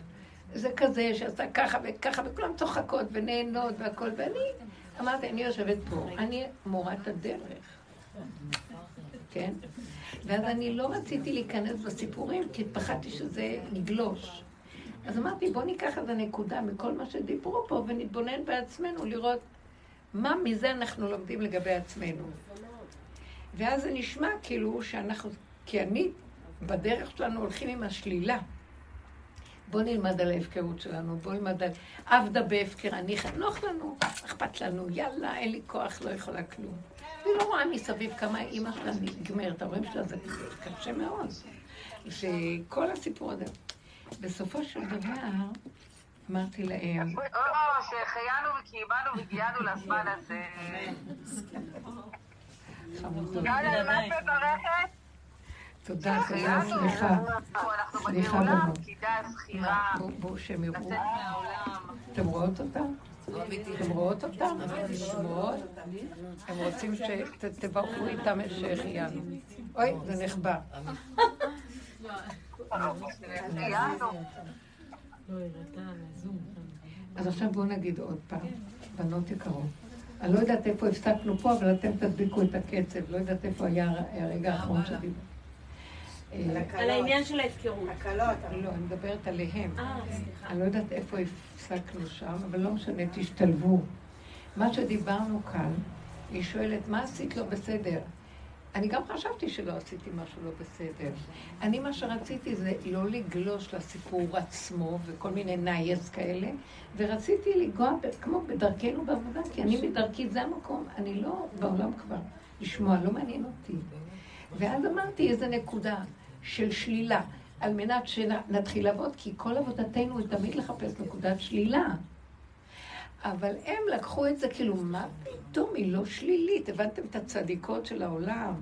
זה כזה שעשה ככה וככה, וכולם צוחקות ונהנות והכל, ואני אמרתי, אני יושבת פה, אני מורת הדרך, כן? ואז אני לא רציתי להיכנס בסיפורים, כי פחדתי שזה יגלוש. אז אמרתי, בואו ניקח איזה נקודה מכל מה שדיברו פה ונתבונן בעצמנו, לראות מה מזה אנחנו לומדים לגבי עצמנו. ואז זה נשמע כאילו שאנחנו, כי אני, בדרך שלנו הולכים עם השלילה. בואו נלמד על ההפקרות שלנו, בואו נלמד על עבדה בהפקר, אני נוח לנו, אכפת לנו, יאללה, אין לי כוח, לא יכולה כלום. והיא לא רואה מסביב כמה אימא שלה נגמרת, ההורים שלה זה קשה מאוד. שכל הסיפור הזה. בסופו של דבר, אמרתי להם, או, שהחיינו וקיימנו והגיענו לזמן הזה. יאללה, מה את מברכת? תודה, תודה. סליחה. סליחה, בנות. בואו שהם יראו. אתם רואות אותם? אתם רואות אותם? אתם רואות? הם רוצים שתברכו איתם את שהחיינו. אוי, זה נחבא. אז עכשיו בואו נגיד עוד פעם, בנות יקרות. אני לא יודעת איפה הפסקנו פה, אבל אתם תדביקו את הקצב. לא יודעת איפה היה הרגע האחרון שדיבר. על אה, על. העניין של ההפקרות. הקלות. לא, אני מדברת עליהם. אה. אני לא יודעת איפה הפסקנו שם, אבל לא משנה, תשתלבו. מה שדיברנו כאן, היא שואלת, מה עשית לא בסדר? אני גם חשבתי שלא עשיתי משהו לא בסדר. אני, מה שרציתי זה לא לגלוש לסיפור עצמו וכל מיני נייס כאלה, ורציתי לנגוע כמו בדרכנו בעבודה, כי אני מדרכי, זה המקום, אני לא בעולם כבר לשמוע, לא מעניין אותי. ואז אמרתי איזה נקודה של שלילה, על מנת שנתחיל לעבוד, כי כל עבודתנו היא תמיד לחפש נקודת שלילה. אבל הם לקחו את זה כאילו, מה פתאום, היא לא שלילית. הבנתם את הצדיקות של העולם?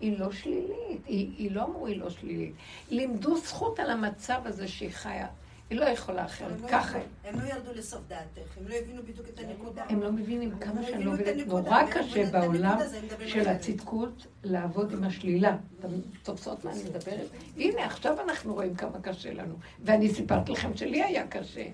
היא לא שלילית. היא, היא לא אמרו היא לא שלילית. לימדו זכות על המצב הזה שהיא חיה. היא לא יכולה אחרת, לא ככה. הם לא ירדו לסוף דעתך, הם לא הבינו בדיוק את הנקודה. הם לא מבינים כמה שאני לא מבינת. נורא לא קשה בעולם של. הצדקות לעבוד עם השלילה. אתם תופסות מה אני מדברת? הנה, עכשיו אנחנו רואים כמה קשה לנו. ואני סיפרתי לכם שלי היה קשה.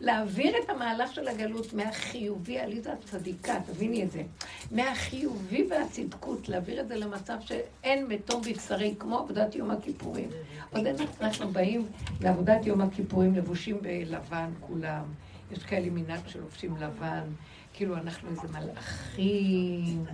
להעביר את המהלך של הגלות מהחיובי, עליזה הצדיקה, תביני את זה, מהחיובי והצדקות, להעביר את זה למצב שאין מתום בבשרי, כמו עבודת יום הכיפורים. עוד אין אנחנו באים לעבודת יום הכיפורים לבושים בלבן כולם. יש כאלה מנהג שלובשים לבן, כאילו אנחנו איזה מלאכים.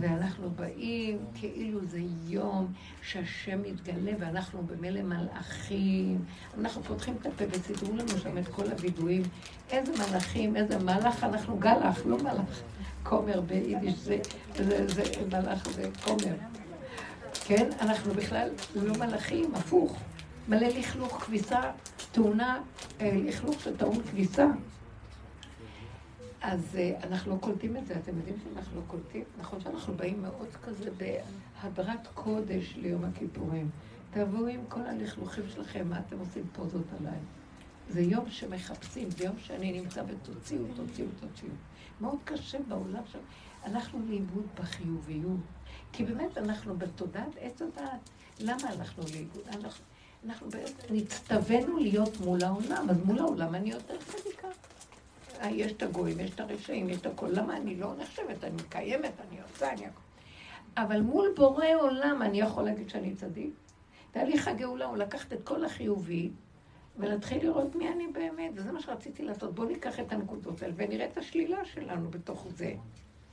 ואנחנו באים כאילו זה יום שהשם מתגלה ואנחנו במילא מלאכים. אנחנו פותחים את הפה וסידרו לנו שם את כל הווידויים. איזה מלאכים, איזה מלאך, אנחנו גלח, לא מלאך. כומר ביידיש זה, זה, זה מלאך זה כומר. כן? אנחנו בכלל לא מלאכים, הפוך. מלא לכלוך כביסה, טעונה, אה, לכלוך שטעון כביסה. אז uh, אנחנו לא קולטים את זה, אתם יודעים שאנחנו לא קולטים? נכון שאנחנו באים מאוד כזה בהדרת קודש ליום הכיפורים. תבואו עם כל הלכלוכים שלכם, מה אתם עושים פוזות עליי? זה יום שמחפשים, זה יום שאני נמצא ותוציאו, תוציאו, תוציאו. מאוד קשה בעולם שם. הלכנו לאיבוד בחיוביות. כי באמת אנחנו בתודעת עץ הדעת. למה הלכנו לאיבוד? אנחנו, אנחנו בעצם נצטווינו להיות מול העולם, אז מול העולם אני יותר צדיקה. אה, יש את הגויים, יש את הרשעים, יש את הכל. למה אני לא נחשבת? אני מקיימת, אני עושה, אני הכל. אבל מול בורא עולם אני יכול להגיד שאני צדיק. תהליך הגאולה הוא לקחת את כל החיובי ולהתחיל לראות מי אני באמת, וזה מה שרציתי לעשות. בואו ניקח את הנקודות האלה ונראה את השלילה שלנו בתוך זה.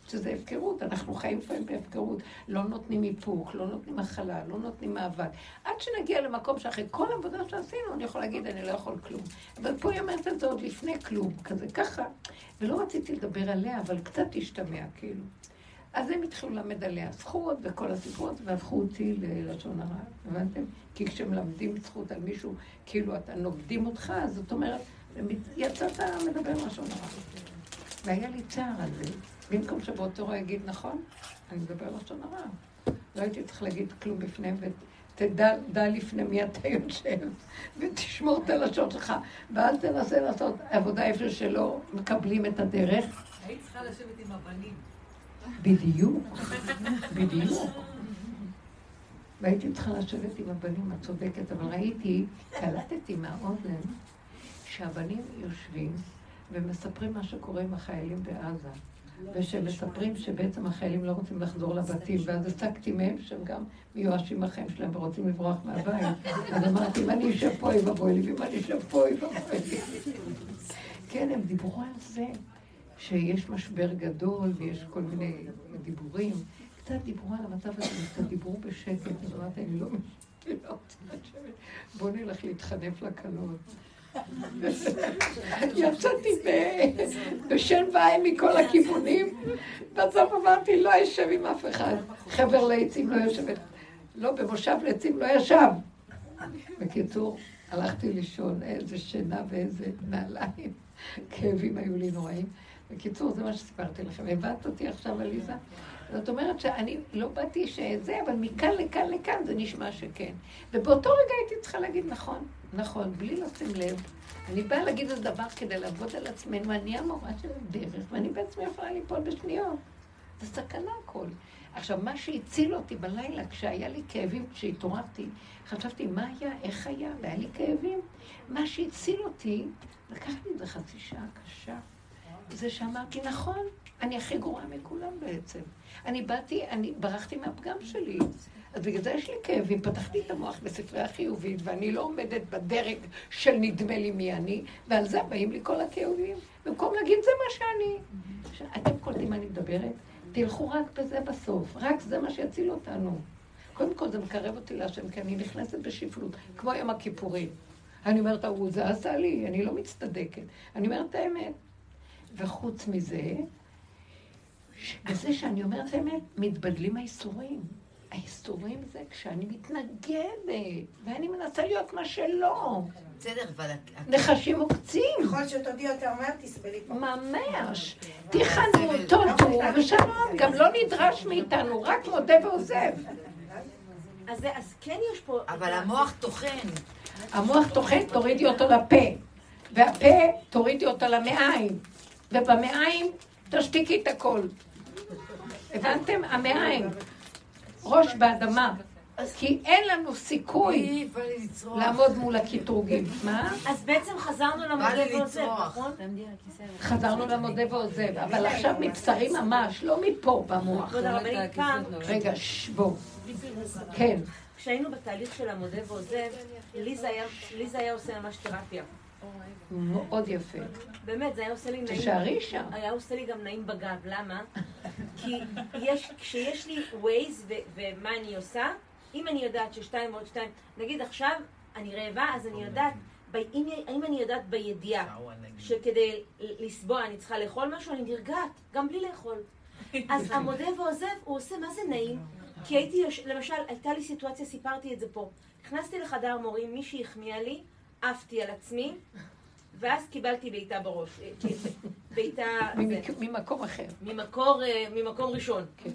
שזה הפקרות, אנחנו חיים לפעמים בהפקרות. לא נותנים איפוק, לא נותנים מחלה, לא נותנים מאבק. עד שנגיע למקום שאחרי כל העבודה שעשינו, אני יכול להגיד, אני לא יכול כלום. אבל פה היא אומרת את זה עוד לפני כלום, כזה ככה. ולא רציתי לדבר עליה, אבל קצת השתמע, כאילו. אז הם התחילו ללמד עליה זכות וכל הסיפורות, והפכו אותי ללשון הרע, הבנתם? כי כשמלמדים זכות על מישהו, כאילו אתה נוגדים אותך, זאת אומרת, יצאת מדבר לשון הרע. והיה לי צער על זה. במקום שבאותו רגע יגיד נכון, אני מדבר לשון הרע. לא הייתי צריך להגיד כלום בפניהם, ותדע לפני מי אתה יושב, ותשמור את הלשון שלך, ואל תנסה לעשות עבודה איפה שלא מקבלים את הדרך. היית צריכה לשבת עם הבנים. בדיוק, בדיוק. והייתי צריכה לשבת עם הבנים, את צודקת, אבל ראיתי, קלטתי מהאוזן, שהבנים יושבים ומספרים מה שקורה עם החיילים בעזה. ושהם מספרים שבעצם החיילים לא רוצים לחזור לבתים, ואז הצגתי מהם שהם גם מיואשים מהחיים שלהם ורוצים לברוח מהבית. אז אמרתי, אם אני אשב פה, אוי ואבוי לי, ואם אני אשב פה, אוי ואבוי לי. כן, הם דיברו על זה, שיש משבר גדול ויש כל מיני דיבורים. קצת דיברו על המצב הזה, קצת דיברו בשקט, אז אמרתי, אני לא לשבת, בואו נלך להתחנף לקלות. יצאתי בשן ועין מכל הכיוונים, בסוף אמרתי, לא אשב עם אף אחד. חבר לעצים לא יושבת, לא, במושב לעצים לא ישב. בקיצור, הלכתי לישון, איזה שינה ואיזה נעליים. כאבים היו לי נוראים. בקיצור, זה מה שסיפרתי לכם. הבנת אותי עכשיו, עליזה? זאת אומרת שאני לא באתי שזה, אבל מכאן לכאן לכאן זה נשמע שכן. ובאותו רגע הייתי צריכה להגיד נכון, נכון, בלי לשים לב. אני באה להגיד איזה דבר כדי לעבוד על עצמנו, אני המורה של הדרך, ואני בעצמי יכולה ליפול בשניות. זה סכנה הכל. עכשיו, מה שהציל אותי בלילה, כשהיה לי כאבים, כשהתעוררתי, חשבתי, מה היה, איך היה, והיה לי כאבים. מה שהציל אותי, לקח לי איזה חצי שעה קשה. זה שאמרתי, נכון, אני הכי גרועה מכולם בעצם. אני באתי, אני ברחתי מהפגם שלי. אז בגלל זה יש לי כאבים, פתחתי את המוח בספרי החיובית, ואני לא עומדת בדרג של נדמה לי מי אני, ועל זה באים לי כל הכאבים. במקום להגיד, זה מה שאני. אתם קולטים מה אני מדברת? תלכו רק בזה בסוף, רק זה מה שיציל אותנו. קודם כל זה מקרב אותי להשם, כי אני נכנסת בשפלות, כמו יום הכיפורים. אני אומרת, ההוא זה עשה לי, אני לא מצטדקת. אני אומרת האמת. וחוץ מזה, בזה שאני אומרת האמת, מתבדלים האיסורים. האיסורים זה כשאני מתנגדת, ואני מנסה להיות מה שלא. בסדר, אבל... נחשים עוקצים. ככל שתודי יותר מהר, תסבלי פה. ממש. תיכנו, תודו, ושלום, גם לא נדרש מאיתנו, רק מודה ועוזב. אז, אז כן יש פה... אבל המוח טוחן. המוח טוחן, תורידי אותו לפה. והפה, תורידי אותו למעיים. ובמעיים, תשתיקי את הכל. הבנתם? המעיים. ראש באדמה. כי אין לנו סיכוי לעמוד מול הקטרוגים. מה? אז בעצם חזרנו למודה ועוזב, נכון? חזרנו למודה ועוזב, אבל עכשיו מבשרי ממש, לא מפה במוח. פעם... רגע, שבו. כן. כשהיינו בתהליך של המודה ועוזב, לי זה היה עושה ממש תרפיה. מאוד יפה. באמת, זה היה עושה לי נעים. תישארי שם. היה עושה לי גם נעים בגב, למה? כי יש, כשיש לי ווייז ומה אני עושה, אם אני יודעת ששתיים ועוד שתיים, נגיד עכשיו אני רעבה, אז אני יודעת, ב, אם, אם אני יודעת בידיעה שכדי לסבוע אני צריכה לאכול משהו, אני נרגעת, גם בלי לאכול. אז המודה ועוזב, הוא עושה, מה זה נעים? כי הייתי, למשל, הייתה לי סיטואציה, סיפרתי את זה פה. נכנסתי לחדר מורים, מישהי החמיאה לי, עפתי על עצמי, ואז קיבלתי בעיטה בראש. בעיטה... ממקום אחר. ממקור, ממקום ראשון. כן.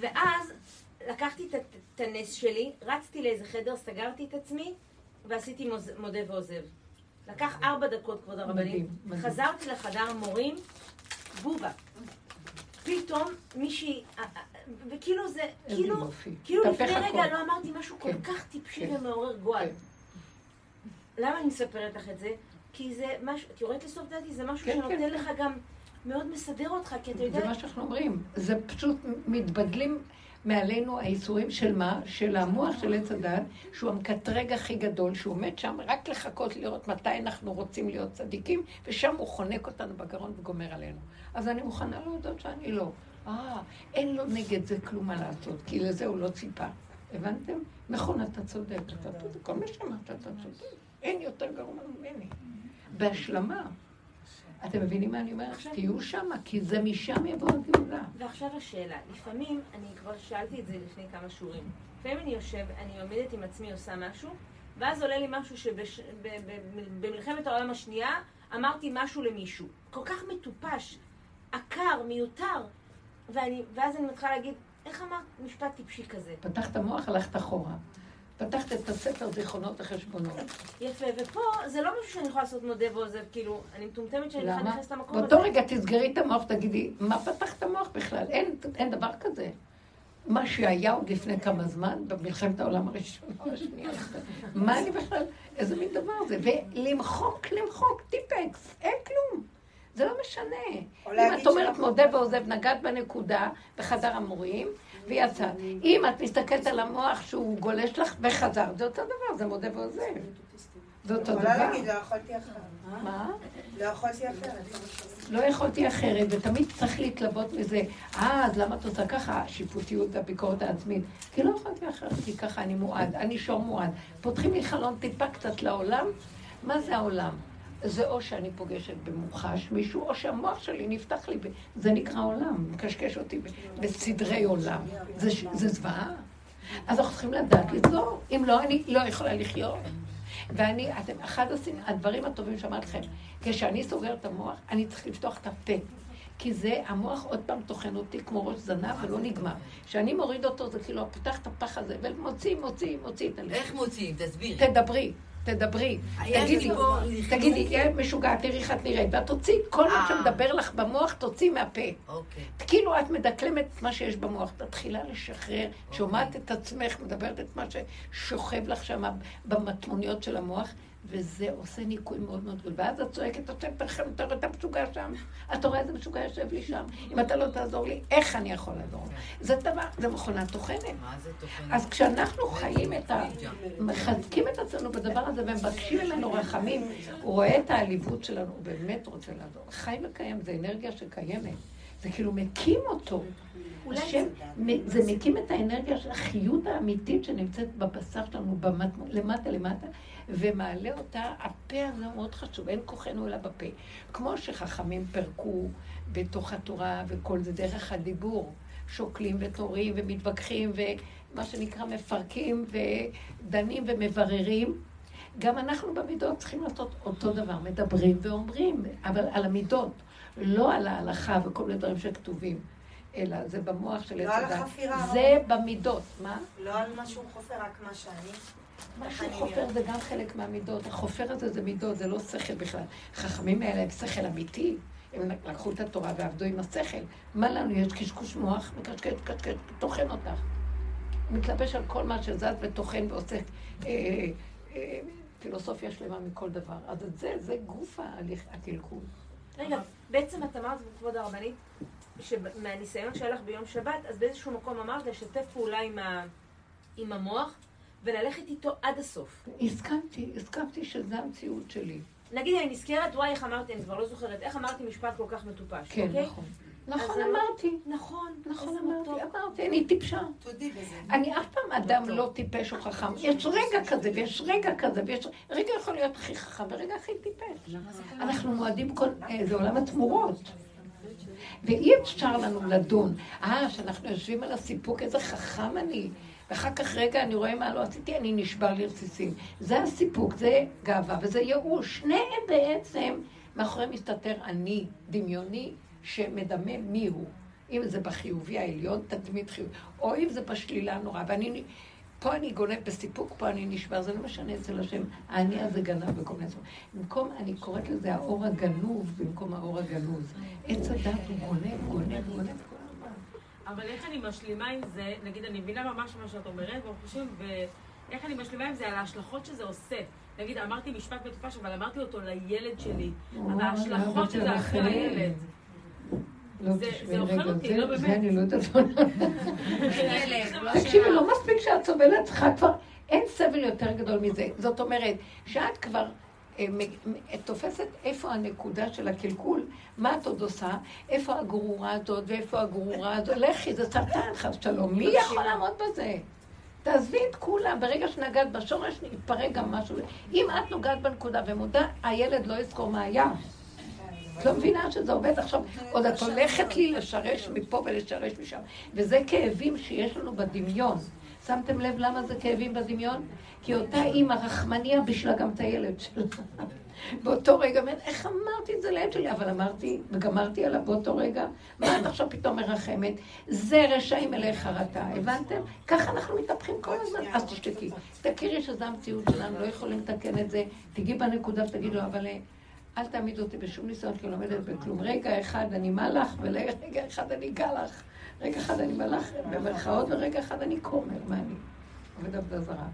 ואז לקחתי את הנס שלי, רצתי לאיזה חדר, סגרתי את עצמי, ועשיתי מודה ועוזב. לקח ארבע דקות, כבוד הרבנים. חזרתי לחדר מורים, בובה. פתאום מישהי, וכאילו זה, כאילו, כאילו לפני רגע לא אמרתי משהו כל כך טיפשי ומעורר גועל. למה אני מספרת לך את זה? כי זה משהו, את יורדת לסוף דעתי, זה משהו שנותן לך גם, מאוד מסדר אותך, כי אתה יודע... זה מה שאנחנו אומרים. זה פשוט מתבדלים מעלינו האיסורים של מה? של המוח של עץ הדת, שהוא המקטרג הכי גדול, שהוא עומד שם רק לחכות לראות מתי אנחנו רוצים להיות צדיקים, ושם הוא חונק אותנו בגרון וגומר עלינו. אז אני מוכנה להודות שאני לא. אה, אין לו נגד זה כלום מה לעשות, כי לזה הוא לא ציפה. הבנתם? נכון, אתה צודק, אתה צודק, כל מה שאמרת אתה צודק. אין יותר גרוע ממני. בהשלמה. אתם מבינים מה אני אומרת? תהיו שם, כי זה משם יבוא הגאולה. ועכשיו השאלה, לפעמים, אני כבר שאלתי את זה לפני כמה שיעורים, לפעמים אני יושב, אני עומדת עם עצמי, עושה משהו, ואז עולה לי משהו שבמלחמת העולם השנייה אמרתי משהו למישהו. כל כך מטופש, עקר, מיותר, ואני, ואז אני מתחילה להגיד, איך אמרת משפט טיפשי כזה? פתחת מוח, הלכת אחורה. פתחת את הספר זיכרונות החשבונות. יפה, ופה זה לא משהו שאני יכולה לעשות מודה ועוזב, כאילו, אני מטומטמת שאני בכלל נכנסת למקום הזה. באותו רגע תסגרי את המוח, תגידי, מה פתחת המוח בכלל? אין, אין דבר כזה. מה שהיה עוד לפני כמה זמן, במלחמת העולם הראשונה או השנייה, מה אני בכלל, איזה מין דבר זה? ולמחוק, למחוק, טיפקס, אין כלום. זה לא משנה. אם את אומרת מודה ועוזב, נגעת בנקודה בחדר המורים, ויצא. אם את מסתכלת על המוח שהוא גולש לך וחזר, זה אותו דבר, זה מודה ועוזב. זה אותו דבר. יכולה להגיד, לא יכולתי אחרת. מה? לא יכולתי אחרת. לא יכולתי אחרת, ותמיד צריך להתלוות מזה. אה, אז למה את עושה ככה? השיפוטיות והביקורת העצמית. כי לא יכולתי אחרת, כי ככה אני מועד, אני שור מועד. פותחים לי חלון טיפה קצת לעולם. מה זה העולם? זה או שאני פוגשת במוחש מישהו, או שהמוח שלי נפתח לי, זה נקרא עולם, מקשקש אותי בסדרי עולם. זה, זה זוועה. אז אנחנו צריכים לדעת לזור, אם לא, אני לא יכולה לחיות. ואני, אתם, אחד הדברים הטובים שאמרתי לכם, כשאני סוגר את המוח, אני צריך לפתוח את הפה. כי זה, המוח עוד פעם טוחן אותי כמו ראש זנב ולא נגמר. כשאני מוריד אותו, זה כאילו, פותח את הפח הזה, ומוציא, מוציא, מוציא את הלב. איך מוציאים? תסבירי. תדברי. תדברי, תגידי, תגידי, תהיה משוגעת, תראי איך את נראית, ואת תוציאי כל מה שמדבר לך במוח, תוציאי מהפה. אוקיי. כאילו את מדקלמת את מה שיש במוח, תתחילה לשחרר, שומעת את עצמך, מדברת את מה ששוכב לך שם במטמוניות של המוח, וזה עושה ניקוי מאוד מאוד גדול. ואז את צועקת, את אתה רואה את המשוגע שם, אתה רואה איזה משוגע יושב לי שם, אם אתה לא תעזור לי, איך אני יכול לעזור? זה דבר, זה מכונה טוחנת. מה זה טוחנת? אז כשאנחנו חיים את ה... מחזקים את עצמנו בדבר הזה ומבקשים ממנו רחמים, הוא רואה את העליבות שלנו, הוא באמת רוצה לעזור. חי וקיים, זה אנרגיה שקיימת. זה כאילו מקים אותו. השם, זה מקים את האנרגיה של החיות האמיתית שנמצאת בבשר שלנו, במת, למטה למטה, ומעלה אותה, הפה הזה הוא מאוד חשוב, אין כוחנו אלא בפה. כמו שחכמים פירקו בתוך התורה וכל זה דרך הדיבור, שוקלים ותורים ומתווכחים ומה שנקרא מפרקים ודנים ומבררים. גם אנחנו במידות צריכים לעשות אותו דבר, מדברים ואומרים, אבל על המידות, לא על ההלכה וכל מיני דברים שכתובים, אלא זה במוח של לא עץ על הדת. החפירה, זה במידות, מה? לא על מה שהוא חופר, רק מה שאני. מה שהוא חופר זה גם חלק מהמידות. החופר הזה זה מידות, זה לא שכל בכלל. חכמים האלה הם שכל אמיתי. הם לקחו את התורה ועבדו עם השכל. מה לנו? יש קשקוש מוח, מקשקש, קשקש, טוחן אותך. מתלבש על כל מה שזז וטוחן ועושה אה, אה, פילוסופיה שלמה מכל דבר. אז את זה, זה גוף ההליך, הקלקול. רגע, בעצם את אמרת, כבוד הרבנית, שמהניסיון שלך ביום שבת, אז באיזשהו מקום אמרת לשתף פעולה עם, ה... עם המוח וללכת איתו עד הסוף. הסכמתי, הסכמתי שזו המציאות שלי. נגיד אני נזכרת, וואי, איך אמרתי, אני כבר לא זוכרת, איך אמרתי משפט כל כך מטופש, כן, אוקיי? נכון. נכון, אמרתי. נכון, נכון, אמרתי. אמרתי, אני טיפשה. תודי בזה. אני אף פעם אדם לא טיפש או חכם. יש רגע כזה, ויש רגע כזה, ויש רגע יכול להיות הכי חכם, ורגע הכי טיפש. אנחנו מועדים כל... אה, זה עולם התמורות. ואי אפשר לנו לדון, אה, שאנחנו יושבים על הסיפוק, איזה חכם אני. ואחר כך רגע אני רואה מה לא עשיתי, אני נשבר לרסיסים. זה הסיפוק, זה גאווה וזה ייאוש. שניהם בעצם, מאחורי מסתתר אני, דמיוני, שמדמה מי הוא. אם זה בחיובי העליון, תדמית חיובי, או אם זה בשלילה הנוראה. ואני, פה אני גונב בסיפוק, פה אני נשבר, זה לא משנה אצל השם. האני הזה גנב בכל מיני צורות. במקום, אני קוראת לזה האור הגנוב במקום האור הגנוז. עץ הדת הוא גונב, גונב, גונב. אבל איך אני משלימה עם זה, נגיד, אני מבינה ממש מה שאת אומרת, ואנחנו חושבים, ואיך אני משלימה עם זה, על ההשלכות שזה עושה. נגיד, אמרתי משפט מטופש, אבל אמרתי אותו לילד שלי. על ההשלכות שזה עושה לילד. לא, זה- תשמעי זה אוכל רגע, אותי, זה- לא זה באמת. אני לא יודעת *laughs* תקשיבי, לא מספיק שאת סובלת, צריכה כבר, אין סבל יותר גדול מזה. זאת אומרת, שאת כבר אה, תופסת איפה הנקודה של הקלקול, מה את עוד עושה, איפה הגרורה הזאת ואיפה הגרורה הזאת, לכי, זה סרטן, חס שלום, מי יכול לעמוד בזה? תעזבי את כולם, ברגע שנגעת בשורש, יתפרק גם משהו. אם את נוגעת בנקודה ומודה, הילד לא יזכור מה היה. את לא מבינה שזה עובד עכשיו, עוד את הולכת לי לשרש מפה ולשרש משם. וזה כאבים שיש לנו בדמיון. שמתם לב למה זה כאבים בדמיון? כי אותה אימא רחמניה בשלה גם את הילד שלה. *laughs* באותו רגע, איך אמרתי את זה לילד שלי? אבל אמרתי, וגמרתי עליו באותו רגע, מה את עכשיו פתאום מרחמת? זה רשעים מלאי חרטה, הבנתם? ככה אנחנו מתהפכים כל הזמן, אז תשתקי. תכירי שזו המציאות שלנו, לא יכולים לתקן את זה, תגיעי בנקודה ותגידי לו, אבל... אה, אל תעמיד אותי בשום ניסיון, כי אני עומדת בכלום. רגע אחד אני מלאך, ולרגע אחד אני גלח. רגע אחד אני מלאך, במרכאות, ורגע אחד אני כומר. מה אני? עובד עבודה זרה.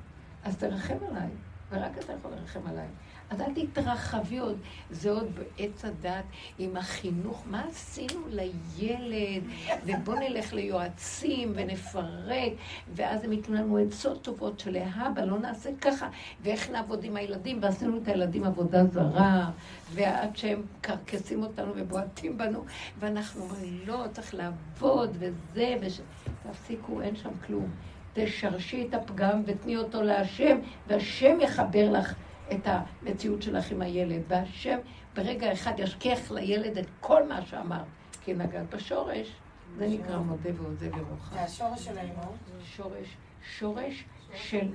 אז תרחם עליי, ורק אתה יכול לרחם עליי. אז אל תתרחבי עוד. זה עוד בעץ הדת עם החינוך. מה עשינו לילד? ובוא נלך ליועצים ונפרק, ואז הם ייתנו לנו עצות טובות שלהבא, לא נעשה ככה. ואיך נעבוד עם הילדים, ועשינו את הילדים עבודה זרה, ועד שהם קרקסים אותנו ובועטים בנו, ואנחנו אומרים, לא, צריך לעבוד, וזה, וש... תפסיקו, אין שם כלום. תשרשי את הפגם ותני אותו להשם, והשם יחבר לך את המציאות שלך עם הילד. והשם ברגע אחד ישכיח לילד את כל מה שאמרת. כי נגעת בשורש, זה נקרא מודה ועוזב ירוחם. זה השורש של האימהות? שורש, שורש של,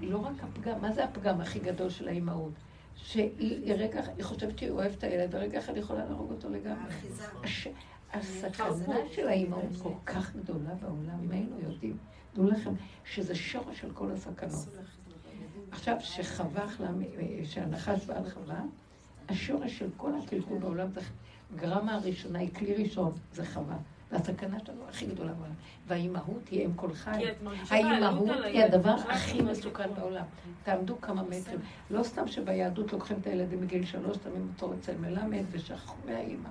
לא רק הפגם, מה זה הפגם הכי גדול של האימהות? שהיא רגע, היא חושבת שהיא אוהבת את הילד, ורגע אחד יכולה להרוג אותו לגמרי. הסכנה של האימהות כל כך גדולה בעולם, אם היינו יודעים, דעו לכם שזה שורש של כל הסכנות. עכשיו, שחווה שהנחש בעל חווה, השורש של כל הקלקול בעולם זה גרמה הראשונה, היא כלי ראשון, זה חווה. והסכנה שלנו הכי גדולה בעולם. והאימהות היא אם כל חי. האימהות היא. הדבר הכי מסוכן בעולם. תעמדו כמה מטרים. לא סתם שביהדות לוקחים את הילדים מגיל שלוש, שמים אותו אצל מלמד ושכחו מהאימא.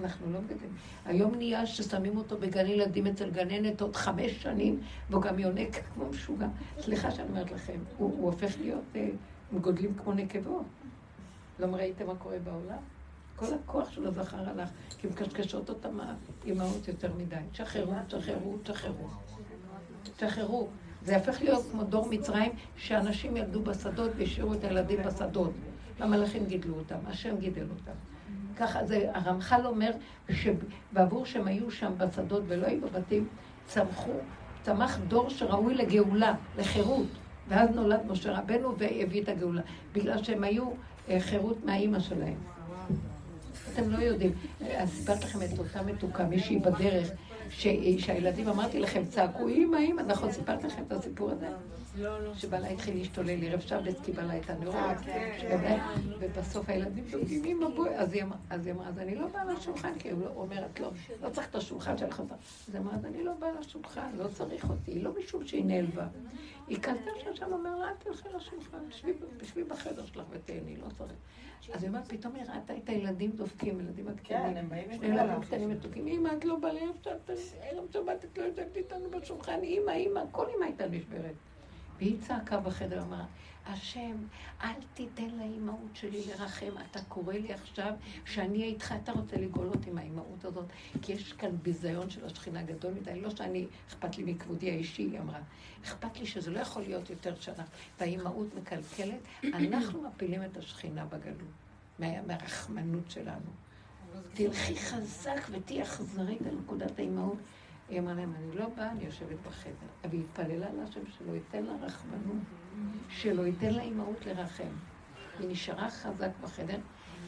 אנחנו לא מגדלים. היום נהיה ששמים אותו בגן ילדים אצל גננת עוד חמש שנים, והוא גם יונק כמו משוגע. סליחה שאני אומרת לכם, הוא, הוא הופך להיות, אה, הם גודלים כמו נקבות. לא ראיתם מה קורה בעולם? כל הכוח של הזכר הלך, כי מקשקשות אותם האימהות יותר מדי. תשחררו, תשחררו, תשחררו. תשחררו. זה יהפך להיות כמו דור מצרים, שאנשים ילדו בשדות והשאירו את הילדים בשדות. המלאכים גידלו אותם, השם גידל אותם. ככה זה, הרמח"ל אומר שבעבור שהם היו שם בשדות ולא היו בבתים, צמחו, צמח דור שראוי לגאולה, לחירות. ואז נולד משה רבנו והביא את הגאולה, בגלל שהם היו אה, חירות מהאימא שלהם. אתם לא יודעים. אז סיפרתי לכם את אותה מתוקה, מישהי בדרך, שהילדים, אמרתי לכם, צעקו, אימא, אימא, נכון, סיפרתי לכם את הסיפור הזה? לא, לא. שבעלה התחיל להשתולל, ערב שבת קיבלה את הנרות, אה, כן. ובסוף הילדים דוגים, אימא בואי, אז היא אמרה, אז אני לא באה לשולחן, כי היא אומרת, לא, לא צריך את השולחן שלך. אז היא אמרת, אני לא באה לשולחן, לא צריך אותי, לא משום שהיא נעלבה. היא קלטה שהשם אומר לה, אל תלכי לשולחן, תשבי בחדר שלך ותהני, לא צריך. אז היא אומרת, פתאום היא ראתה את הילדים דופקים, ילדים הקטנים. כן, הם באים שני ילדים קטנים מתוקים. אמא, את לא באה לערב שבת, את לא יושבת איתנו בשולחן. אמא, אמא, כל אמא הייתה נשברת. והיא צעקה בחדר, אמרה, השם, אל תיתן לאימהות שלי לרחם. אתה קורא לי עכשיו שאני אהיה איתך, אתה רוצה לגאול אותי מהאימהות הזאת, כי יש כאן ביזיון של השכינה גדול מדי. לא שאני, אכפת לי מכבודי האישי, היא אמרה. אכפת לי שזה לא יכול להיות יותר שנה. והאימהות מקלקלת, אנחנו מפילים את השכינה בגלות, מה, מהרחמנות שלנו. תלכי חזק ותהיי אכזרית על נקודת האימהות. היא אמרה להם, אני לא באה, אני יושבת בחדר. אבל היא התפללה להשם שלא ייתן לה רחמנות, שלא ייתן לה אימהות לרחם. היא נשארה חזק בחדר.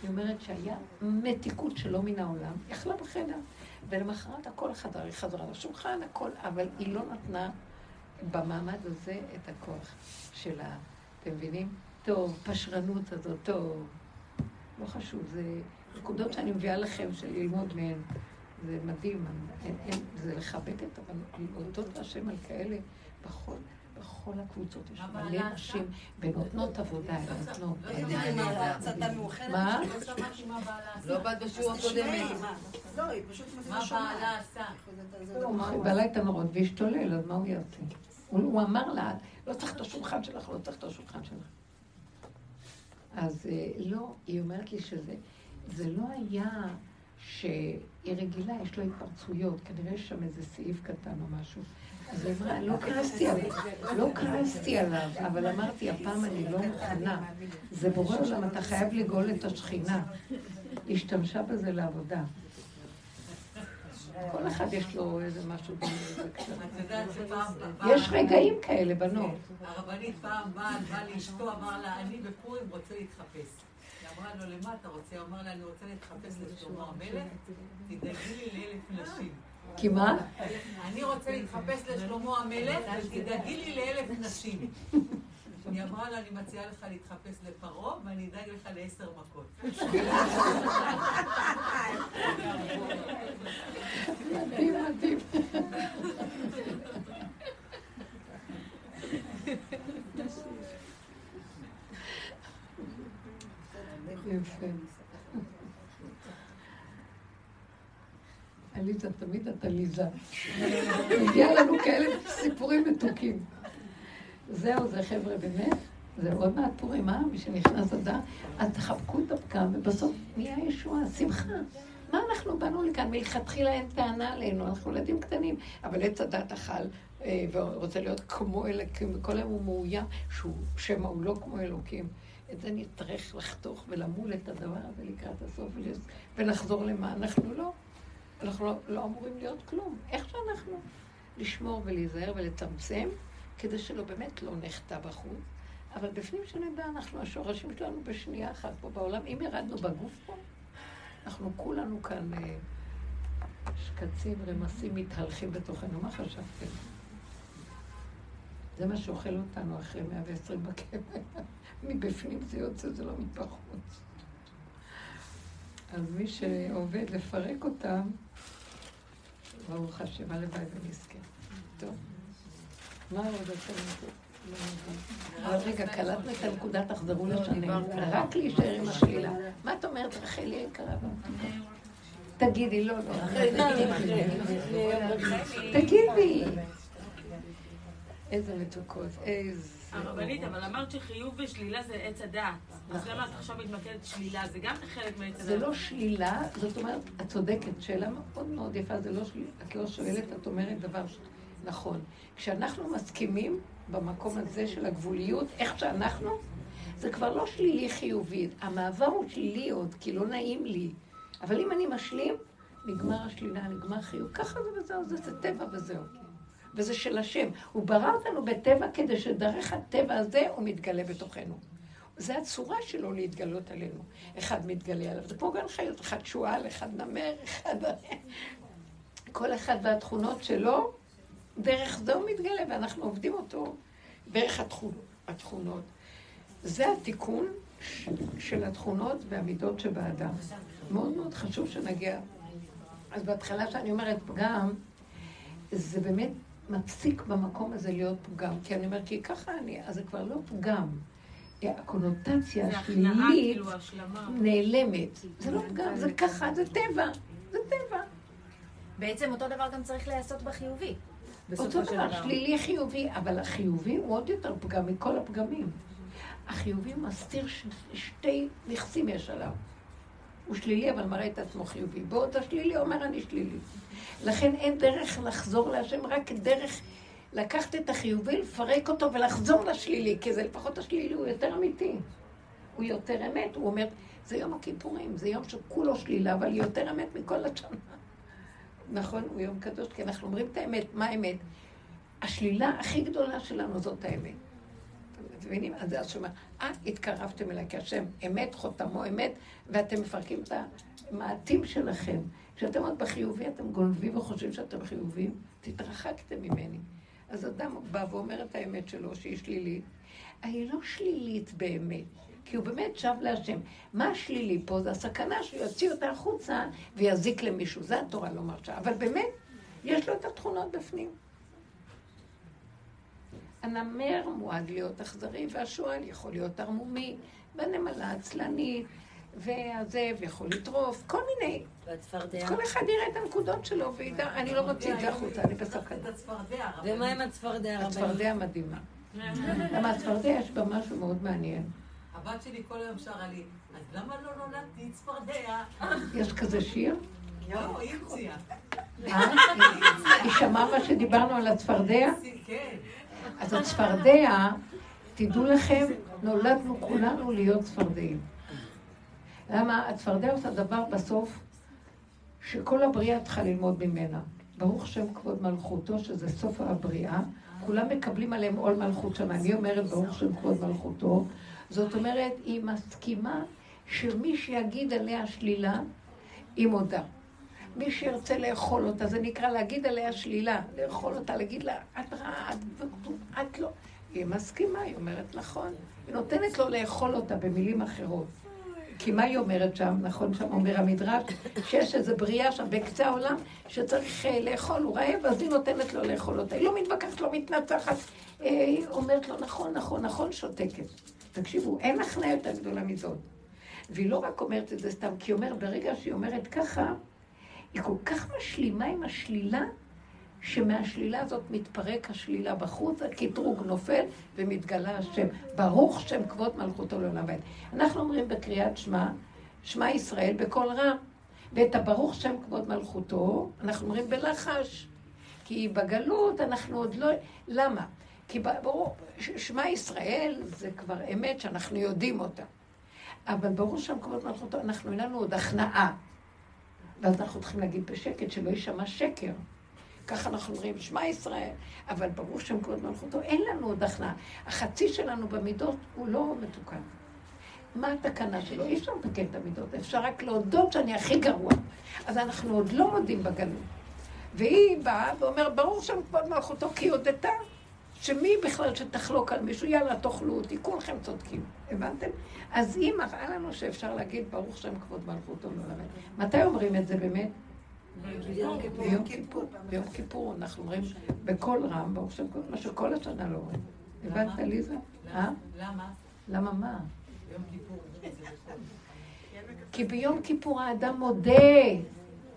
היא אומרת שהיה מתיקות שלא מן העולם, היא יכלה בחדר. ולמחרת הכל חדר, היא חזרה לשולחן, הכל, אבל היא לא נתנה במעמד הזה את הכוח שלה. אתם מבינים? טוב, פשרנות הזאת, טוב. לא חשוב, זה נקודות שאני מביאה לכם של ללמוד מהן. זה מדהים, אין, אין, זה לחבקת, אבל להודות להשם על כאלה בכל, בכל הקבוצות יש מלא נשים ונותנות עבודה, הן נותנות. מה? לא באת בשיעור הקודם. לא, היא פשוט מה בעלה עשה? היא בעלה את הנורות והשתולל, אז מה הוא יעשה? הוא אמר לה, לא צריך את השולחן שלך, לא צריך את השולחן שלך. אז לא, היא אומרת לי שזה, זה לא היה שהיא רגילה, יש לו התפרצויות, כנראה יש שם איזה סעיף קטן או משהו. אז היא אמרה, לא כעסתי עליו, לא כעסתי עליו, אבל אמרתי, הפעם אני לא מוכנה. זה בורא עולם, אתה חייב לגאול את השכינה. השתמשה בזה לעבודה. כל אחד יש לו איזה משהו יש רגעים כאלה, בנות. הרבנית פעם באה לאשתו, אמר לה, אני בפורים רוצה להתחפש. אמרה לו, למה אתה רוצה? הוא אמר לה, אני רוצה להתחפש לשלמה המלך, תדאגי לי לאלף נשים. כי מה? אני רוצה להתחפש לשלמה המלך, ותדאגי לי לאלף נשים. היא אמרה לה, אני מציעה לך להתחפש לפרעה, ואני אדאג לך לעשר מכות. מדהים, מדהים. יפה. עליזה, תמיד את עליזה. הגיע לנו כאלה סיפורים מתוקים. זהו, זה חבר'ה, באמת. זה עוד מעט פורים, אה? מי שנכנס אדר, אז תחבקו את הפקם, ובסוף נהיה ישועה, שמחה. מה אנחנו באנו לכאן? מלכתחילה אין טענה עלינו, אנחנו ילדים קטנים, אבל עץ הדת אכל אה, ורוצה להיות כמו אלוקים, וכל היום הוא מאוים, שמא הוא לא כמו אלוקים. את זה נצטרך לחתוך ולמול את הדבר הזה לקראת הסוף ולחזור למה אנחנו לא. אנחנו לא, לא אמורים להיות כלום. איך שאנחנו? לשמור ולהיזהר ולצמצם, כדי שלא באמת לא נחטא בחוץ. אבל בפנים שנדע, אנחנו, השורשים שלנו בשנייה אחת פה בעולם. אם ירדנו בגוף פה, אנחנו כולנו כאן אה, שקצים, רמסים, מתהלכים בתוכנו. מה חשבתם? זה מה שאוכל אותנו אחרי 120 בקבר. מבפנים זה יוצא, זה לא מבחוץ. אז מי שעובד לפרק אותם, ברוך השם, הלוואי ונזכה. טוב. מה עוד אתם אבל רגע, קלטנו את הנקודה, תחזרו לשנה. רק להישאר עם השלילה. מה את אומרת, רחלי היקרה? תגידי, לא, לא. תגידי. איזה מתוקות, איזה... הרבנית, אבל אמרת שחיוב ושלילה זה עץ הדעת. אז למה את עכשיו מתמקדת שלילה? זה גם חלק מעץ הדעת. זה לא שלילה, זאת אומרת, את צודקת, שאלה מאוד מאוד יפה, זה לא שלילה, את לא שואלת, את אומרת דבר נכון. כשאנחנו מסכימים במקום הזה של הגבוליות, איך שאנחנו, זה כבר לא שלילי חיובי. המעבר הוא שלילי עוד, כי לא נעים לי. אבל אם אני משלים, נגמר השלילה, נגמר חיוב. ככה זה וזהו, זה, זה טבע וזהו. וזה של השם. הוא ברא אותנו בטבע כדי שדרך הטבע הזה הוא מתגלה בתוכנו. זה הצורה שלו להתגלות עלינו. אחד מתגלה עליו, זה כמו גן חיות, אחד שועל, אחד נמר, אחד... *laughs* כל אחד והתכונות שלו, דרך זה הוא מתגלה, ואנחנו עובדים אותו דרך התכונות. זה התיקון של התכונות והמידות שבאדם. מאוד מאוד חשוב שנגיע. אז בהתחלה שאני אומרת פגם, זה באמת מפסיק במקום הזה להיות פגם. כי אני אומרת, כי ככה אני, אז זה כבר לא פגם. הקונוטציה השלילית כאילו, נעלמת. זה לא פגם, זה ככה, זה טבע. זה טבע. בעצם אותו דבר גם צריך להיעשות בחיובי. אותו דבר, שלילי חיובי, אבל החיובי הוא עוד יותר פגם מכל הפגמים. החיובי מסתיר שתי נכסים יש עליו. הוא שלילי, אבל מראה את עצמו חיובי. בעוד השלילי אומר אני שלילי. לכן אין דרך לחזור להשם, רק דרך לקחת את החיובי, לפרק אותו ולחזור לשלילי, כי זה לפחות השלילי הוא יותר אמיתי. הוא יותר אמת, הוא אומר, זה יום הכיפורים, זה יום שכולו שלילה, אבל יותר אמת מכל השנה. נכון, הוא יום קדוש, כי אנחנו אומרים את האמת, מה האמת? השלילה הכי גדולה שלנו זאת האמת. מבינים? אז זה השם אה, התקרבתם אליי, כי השם אמת, חותמו אמת, ואתם מפרקים את המעטים שלכם. כשאתם עוד בחיובי, אתם גונבים וחושבים שאתם חיובים, תתרחקתם ממני. אז אדם בא ואומר את האמת שלו, שהיא שלילית. היא לא שלילית באמת, כי הוא באמת שב להשם. מה השלילי פה? זה הסכנה שהוא יוציא אותה החוצה ויזיק למישהו. זה התורה לומר שם. אבל באמת, יש לו את התכונות בפנים. הנמר מועד להיות אכזרי, והשועל יכול להיות ערמומי, והנמלה עצלנית, והזאב יכול לטרוף, כל מיני. והצפרדע. כל אחד יראה את הנקודות שלו וידע, אני לא מוציא את זה החוצה, אני בסכנה. ומה עם הצפרדע? הצפרדע מדהימה. *laughs* למה הצפרדע יש בה משהו מאוד מעניין. הבת שלי כל היום שרה לי, אז למה לא נולדתי צפרדע? יש כזה שיר? לא, היא המציאה. אה? היא שמעה מה שדיברנו על הצפרדע? *laughs* כן. אז הצפרדע, תדעו לכם, נולדנו כולנו להיות צפרדעים. למה? הצפרדע עושה דבר בסוף שכל הבריאה צריכה ללמוד ממנה. ברוך שם כבוד מלכותו, שזה סוף הבריאה. כולם מקבלים עליהם עול מלכות שם. אני אומרת ברוך שם כבוד מלכותו. זאת אומרת, היא מסכימה שמי שיגיד עליה שלילה, היא מודה. מי שירצה לאכול אותה, זה נקרא להגיד עליה שלילה, לאכול אותה, להגיד לה, את רעה, את, את לא. היא מסכימה, היא אומרת נכון. היא נותנת לו לאכול אותה במילים אחרות. כי מה היא אומרת שם? נכון, שם אומר המדרש, שיש איזו בריאה שם בקצה העולם שצריך uh, לאכול, הוא רעב, אז היא נותנת לו לאכול אותה. היא לא מתווכחת, לא מתנצחת, uh, היא אומרת לו, נכון, נכון, נכון, שותקת. תקשיבו, אין הכנעה יותר גדולה מזאת. והיא לא רק אומרת את זה סתם, כי היא אומרת, ברגע שהיא אומרת ככה, היא כל כך משלימה עם השלילה, שמהשלילה הזאת מתפרק השלילה בחוץ, הקטרוג נופל ומתגלה השם. ברוך שם כבוד מלכותו לעולם ועד. אנחנו אומרים בקריאת שמע, שמע ישראל בקול רם, ואת הברוך שם כבוד מלכותו, אנחנו אומרים בלחש. כי בגלות אנחנו עוד לא... למה? כי ברור, שמע ישראל זה כבר אמת שאנחנו יודעים אותה. אבל ברור שם כבוד מלכותו, אנחנו אין לנו עוד הכנעה. ואז אנחנו צריכים להגיד בשקט, שלא יישמע שקר. ככה אנחנו אומרים, שמע ישראל, אבל ברור שם כבוד מלכותו, אין לנו עוד הכנעה. החצי שלנו במידות הוא לא מתוקן. מה התקנה שלו? אי אפשר לתקן את המידות, אפשר רק להודות שאני הכי גרוע. אז אנחנו עוד לא מודים בגלות. והיא באה ואומרת, ברור שם כבוד מלכותו, כי הודתה שמי בכלל שתחלוק על מישהו, יאללה, תאכלו אותי, כולכם צודקים. הבנתם? אז היא מראה לנו שאפשר להגיד, ברוך שם כבוד מלכותו לעולמנו. מתי אומרים את זה באמת? ביום כיפור. ביום כיפור אנחנו אומרים בקול רם, ברוך שם כבוד, מה שכל השנה לא אומרים. הבנת, עליזה? אה? למה? למה מה? ביום כיפור. כי ביום כיפור האדם מודה.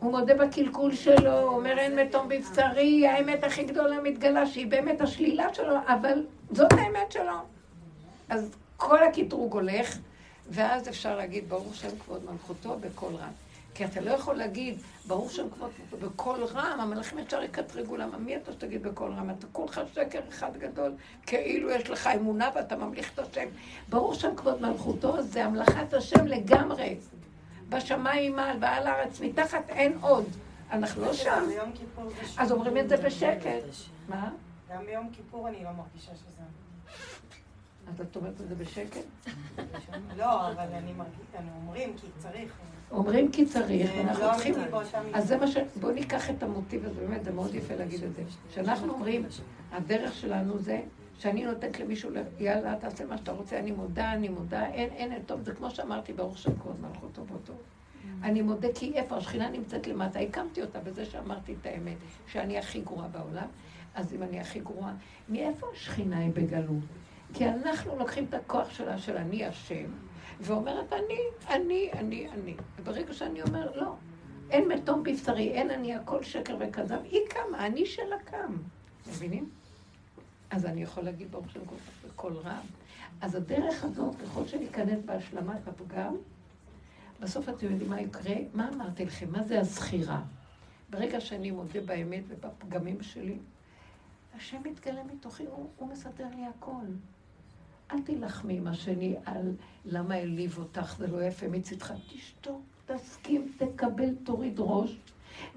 הוא מודה בקלקול שלו, הוא אומר אין מתום בבשרי, האמת הכי גדולה מתגלה שהיא באמת השלילה שלו, אבל זאת האמת שלו. אז כל הקטרוג הולך, ואז אפשר להגיד ברוך שם כבוד מלכותו בקול רם. כי אתה לא יכול להגיד, ברור שם כבוד מלכותו בקול רם, המלאכים ישר יקטרגו, למה מי אתה שתגיד בקול רם? אתה כולך שקר אחד גדול, כאילו יש לך אמונה ואתה ממליך את השם. ברור שם כבוד מלכותו, זה המלכת השם לגמרי. בשמיים מעל ועל הארץ, מתחת אין עוד. אנחנו לא שם. אז אומרים את זה בשקט. מה? גם ביום כיפור אני לא מרגישה שזה... אז את אומרת את זה בשקט? לא, אבל אני מרגישה, אומרים כי צריך. אומרים כי צריך, ואנחנו לא צריכים... אז זה מה ש... בואו ניקח את המוטיב הזה, באמת, זה מאוד יפה להגיד את זה. כשאנחנו אומרים, הדרך שלנו זה שאני נותנת למישהו, יאללה, תעשה מה שאתה רוצה, אני מודה, אני מודה, אין, אין, אין, טוב, זה כמו שאמרתי, ברוך שם כבוד מלכותו באותו. אני מודה כי איפה השכינה נמצאת למטה, הקמתי אותה בזה שאמרתי את האמת, שאני הכי גרועה בעולם, אז אם אני הכי גרועה, מאיפה השכינה היא בגלות? כי אנחנו לוקחים את הכוח שלה, של אני השם, ואומרת אני, אני, אני, אני. וברגע שאני אומר, לא, אין מתום בבשרי, אין אני, הכל שקר וכזב, היא קמה, אני שלה קם. מבינים? אז אני יכול להגיד ברוך שם בקול רם. אז הדרך הזאת, ככל שניכנס בהשלמת הפגם, בסוף אתם יודעים מה יקרה? מה אמרתי לכם? מה זה הזכירה? ברגע שאני מודה באמת ובפגמים שלי, השם מתגלה מתוכי, הוא, הוא מסדר לי הכל. אל תילחמי עם השני על למה העליב אותך, זה לא יפה מצידך. תשתוק, תסכים, תקבל, תוריד ראש.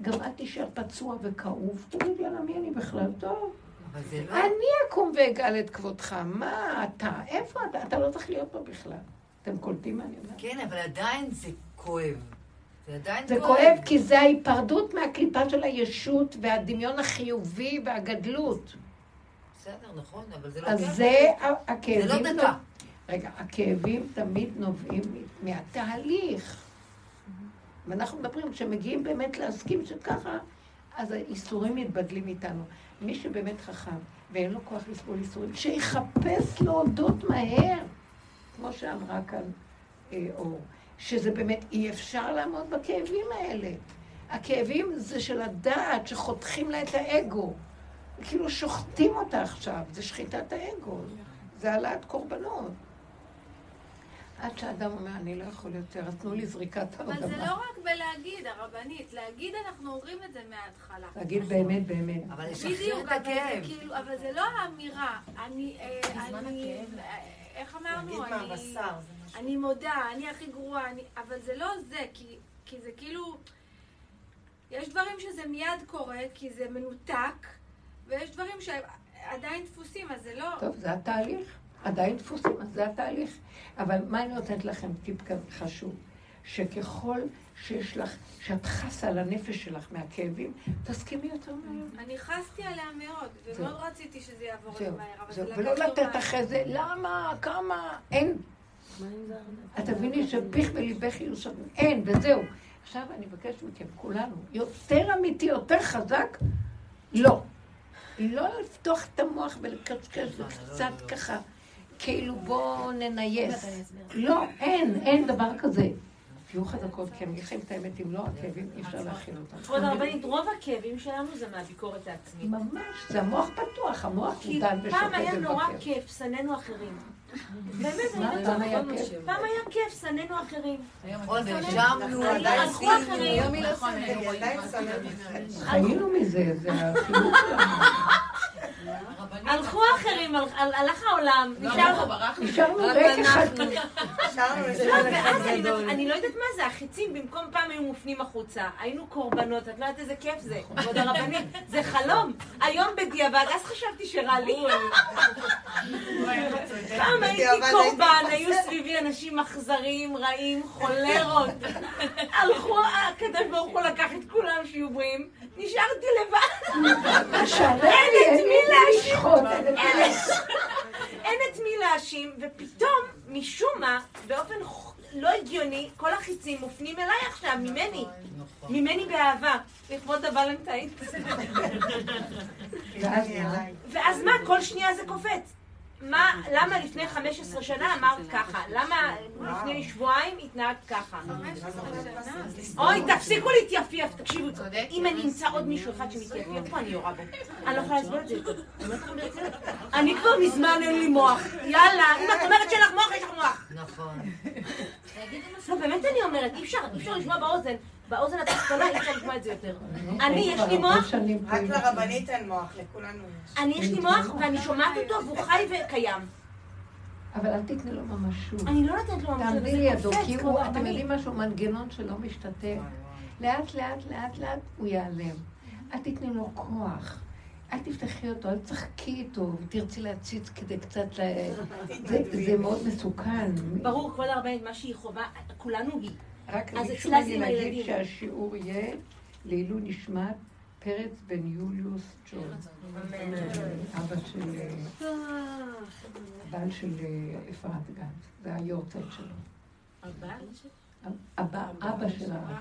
גם אל תישאר פצוע וכאוב. תגיד, יאללה, מי אני בכלל? טוב. לא... אני אקום ואגאל את כבודך. מה אתה? איפה אתה? אתה לא צריך להיות פה בכלל. אתם קולטים מה אני אומרת? כן, אבל עדיין זה כואב. זה עדיין זה כואב כי זה ההיפרדות מהקליפה של הישות והדמיון החיובי והגדלות. בסדר, נכון, אבל זה לא אז. זה הכאבים... זה לא דקה. רגע, הכאבים תמיד נובעים מהתהליך. ואנחנו מדברים, כשמגיעים באמת להסכים שככה, אז האיסורים מתבדלים איתנו. מי שבאמת חכם ואין לו כוח לסבול איסורים, שיחפש להודות מהר, כמו שאמרה כאן אה, אור, שזה באמת אי אפשר לעמוד בכאבים האלה. הכאבים זה של הדעת שחותכים לה את האגו. כאילו שוחטים אותה עכשיו, זה שחיטת האגו, זה העלאת קורבנות. עד שאדם אומר, אני לא יכול יותר, אז תנו לי זריקת אבל זה הרדמה. לא רק בלהגיד, הרבנית. להגיד אנחנו אומרים את זה מההתחלה. להגיד באמת, באמת. אבל לשחרר בדיוק, את אבל זה הכאב. כאילו, אבל זה לא האמירה. אני, אה. אה, איך אמרנו? אני- מודה, אני הכי גרועה, אני... אבל זה לא זה, כי, כי זה כאילו... יש דברים שזה מיד קורה, כי זה מנותק, ויש דברים שעדיין דפוסים, אז זה לא... טוב, זה התהליך. עדיין דפוסים, אז זה התהליך. אבל מה אני נותנת לכם טיפ חשוב? שככל שיש לך, שאת חסה על הנפש שלך מהכאבים, תסכימי יותר מהר. אני חסתי עליה מאוד. ומאוד רציתי שזה יעבור לי מהר, אבל זה ולא לקח לתת יומיים. אחרי זה, למה, כמה, אין. את תביני שפיך וליבך יהיו שווים. אין, וזהו. עכשיו אני מבקשת מכם, כולנו, יותר אמיתי, יותר חזק, לא. לא לפתוח את המוח ולקשקש וקצת ככה, כאילו בואו ננייס. לא, אין, אין דבר כזה. תהיו חזקות, כי אגיד לכם את האמת, אם לא, הכאבים אי אפשר להכיל אותם. כבוד הרבנית, רוב הכאבים שלנו זה מהביקורת העצמית. ממש, זה המוח פתוח, המוח כי דן פעם ושופט היה נורא ומבקר. כיף, שנאנו אחרים. באמת, מה, אני לא פעם היה צוחקת. כיף? פעם היה כיף, שנאנו אחרים. נכון, *laughs* הלכו. אחרים. לא נכון. חיינו מזה, זה החינוך שלנו. הלכו אחרים, הל- הל- הלך העולם, לא, נשארנו... לא. נשארנו ריק אחד. לא, אני לא יודעת מה זה, החיצים במקום פעם היו מופנים החוצה, היינו קורבנות, את לא יודעת איזה כיף זה, כבוד הרבנית, זה חלום. היום בדיעבד, אז חשבתי שרע לי. פעם הייתי קורבן, היו סביבי אנשים אכזריים, רעים, חולרות. *laughs* הלכו, הקדוש ברוך הוא לקח את כולם שיהיו בריאים, נשארתי לבד. אין את מי להאשים. אין את מי להאשים, ופתאום, משום מה, באופן לא הגיוני, כל החיצים מופנים אליי עכשיו, ממני. ממני באהבה, לכבוד הוולנטיין. *laughs* ואז מה, כל שנייה זה קופץ. מה, למה לפני 15 שנה אמרת ככה? למה לפני שבועיים התנהגת ככה? אוי, תפסיקו להתייפייף, תקשיבו, אם אני אמצא עוד מישהו אחד שמתייפייף פה, אני יורה בו. אני לא יכולה לסבול את זה. אני כבר מזמן אין לי מוח. יאללה, אם את אומרת שאין לך מוח, יש לך מוח. נכון. לא, באמת אני אומרת, אי אפשר לשמוע באוזן, באוזן התחתונה אי אפשר לשמוע את זה יותר. אני, יש לי מוח, רק לרבנית אין מוח, לכולנו יש. אני, יש לי מוח, ואני שומעת אותו, והוא חי וקיים. אבל אל תתני לו ממשות. אני לא נותנת לו ממשות, תעמדי לידו, כי הוא, אתם. יודעים משהו? מנגנון שלא משתתף. לאט לאט לאט לאט הוא ייעלם. אל תתני לו כוח. אל תפתחי אותו, אל תשחקי איתו, ותרצי להציץ כדי קצת ל... *laughs* זה, מאוד מסוכן. ברור, כבוד הרבנית, מה שהיא חובה, כולנו היא. רק אז ביקשו אצלה זה ממני להגיד. שהשיעור יהיה לעילוי נשמת פרץ בן יוליוס ג'ון. אבא של... הבעל של אה, אפרת גנץ. זה היורצייט שלו. אבא, אבא של הרב.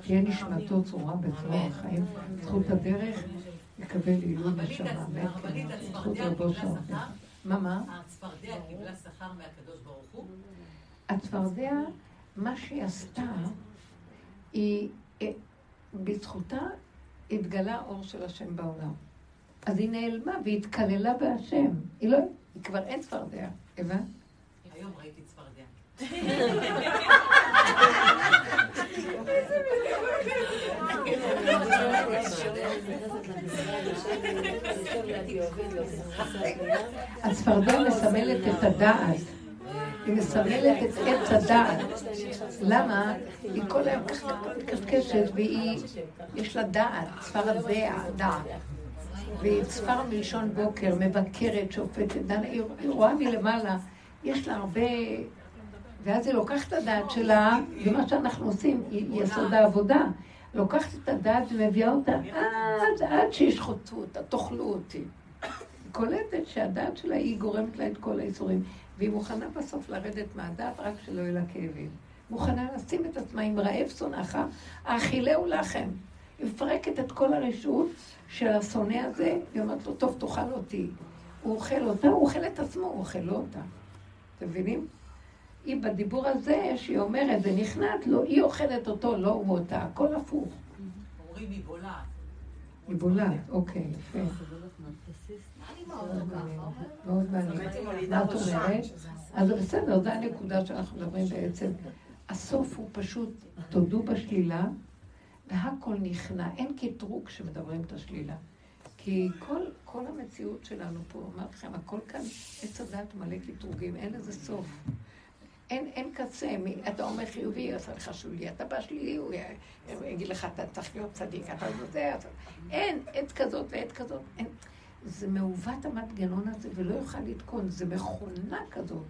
תהיה נשמתו צורה בצורה החיים. זכות הדרך יקבל לעילוי נשמה. זכות רבו שם. מה, מה? הצפרדע קיבלה שכר מהקדוש ברוך הוא? הצפרדע, מה שהיא עשתה, היא, אה, בזכותה התגלה האור של השם בעולם. אז היא נעלמה והיא התקללה בהשם. היא לא, היא כבר אין צפרדע, הבנת? היום ראיתי צפרדע. הצפרדע מסמלת את הדעת. היא מסמלת את עץ הדעת. למה? היא כל היום ככה מקשקשת והיא, יש לה דעת, צפרדע, דעת. והיא צפר מלשון בוקר, מבקרת, שופטת, דנה, היא רואה מלמעלה, יש לה הרבה... ואז היא לוקחת את הדעת שלה, ומה שאנחנו עושים, היא יסוד העבודה. לוקחת את הדעת ומביאה אותה עד, עד שישחטו אותה, תאכלו אותי. היא קולטת שהדעת שלה היא גורמת לה את כל האיסורים, והיא מוכנה בסוף לרדת מהדעת רק שלא יהיו לה כאבים. מוכנה לשים את עצמה עם רעב שונאך, האכילהו לחם. היא מפרקת את כל הרשות של השונא הזה, היא אומרת לו, טוב, תאכל אותי. הוא אוכל אותה, הוא אוכל את עצמו, הוא אוכל לא אותה. אתם מבינים? היא בדיבור הזה, שהיא אומרת, זה נכנעת לו, היא אוכלת אותו, לא הוא אותה, הכל הפוך. אומרים היא בולעת. היא בולעת, אוקיי, יפה. מאוד מעניין. מה את אומרת? אז בסדר, זו הנקודה שאנחנו מדברים בעצם. הסוף הוא פשוט, תודו בשלילה, והכל נכנע. אין קטרוג כשמדברים את השלילה. כי כל, כל המציאות שלנו פה, אמרתי לכם, הכל כאן, עץ הדת מלא קטרוגים, אין לזה סוף. אין, אין קצה, מ- אתה אומר חיובי, יעשה לך שלילי, אתה בא שלילי, הוא יגיד לך, אתה צריך להיות צדיק, אתה לא זה, אתה... אין, עת כזאת ועת כזאת, אין. זה מעוות המנגנון הזה ולא יוכל לתקון, זה מכונה כזאת.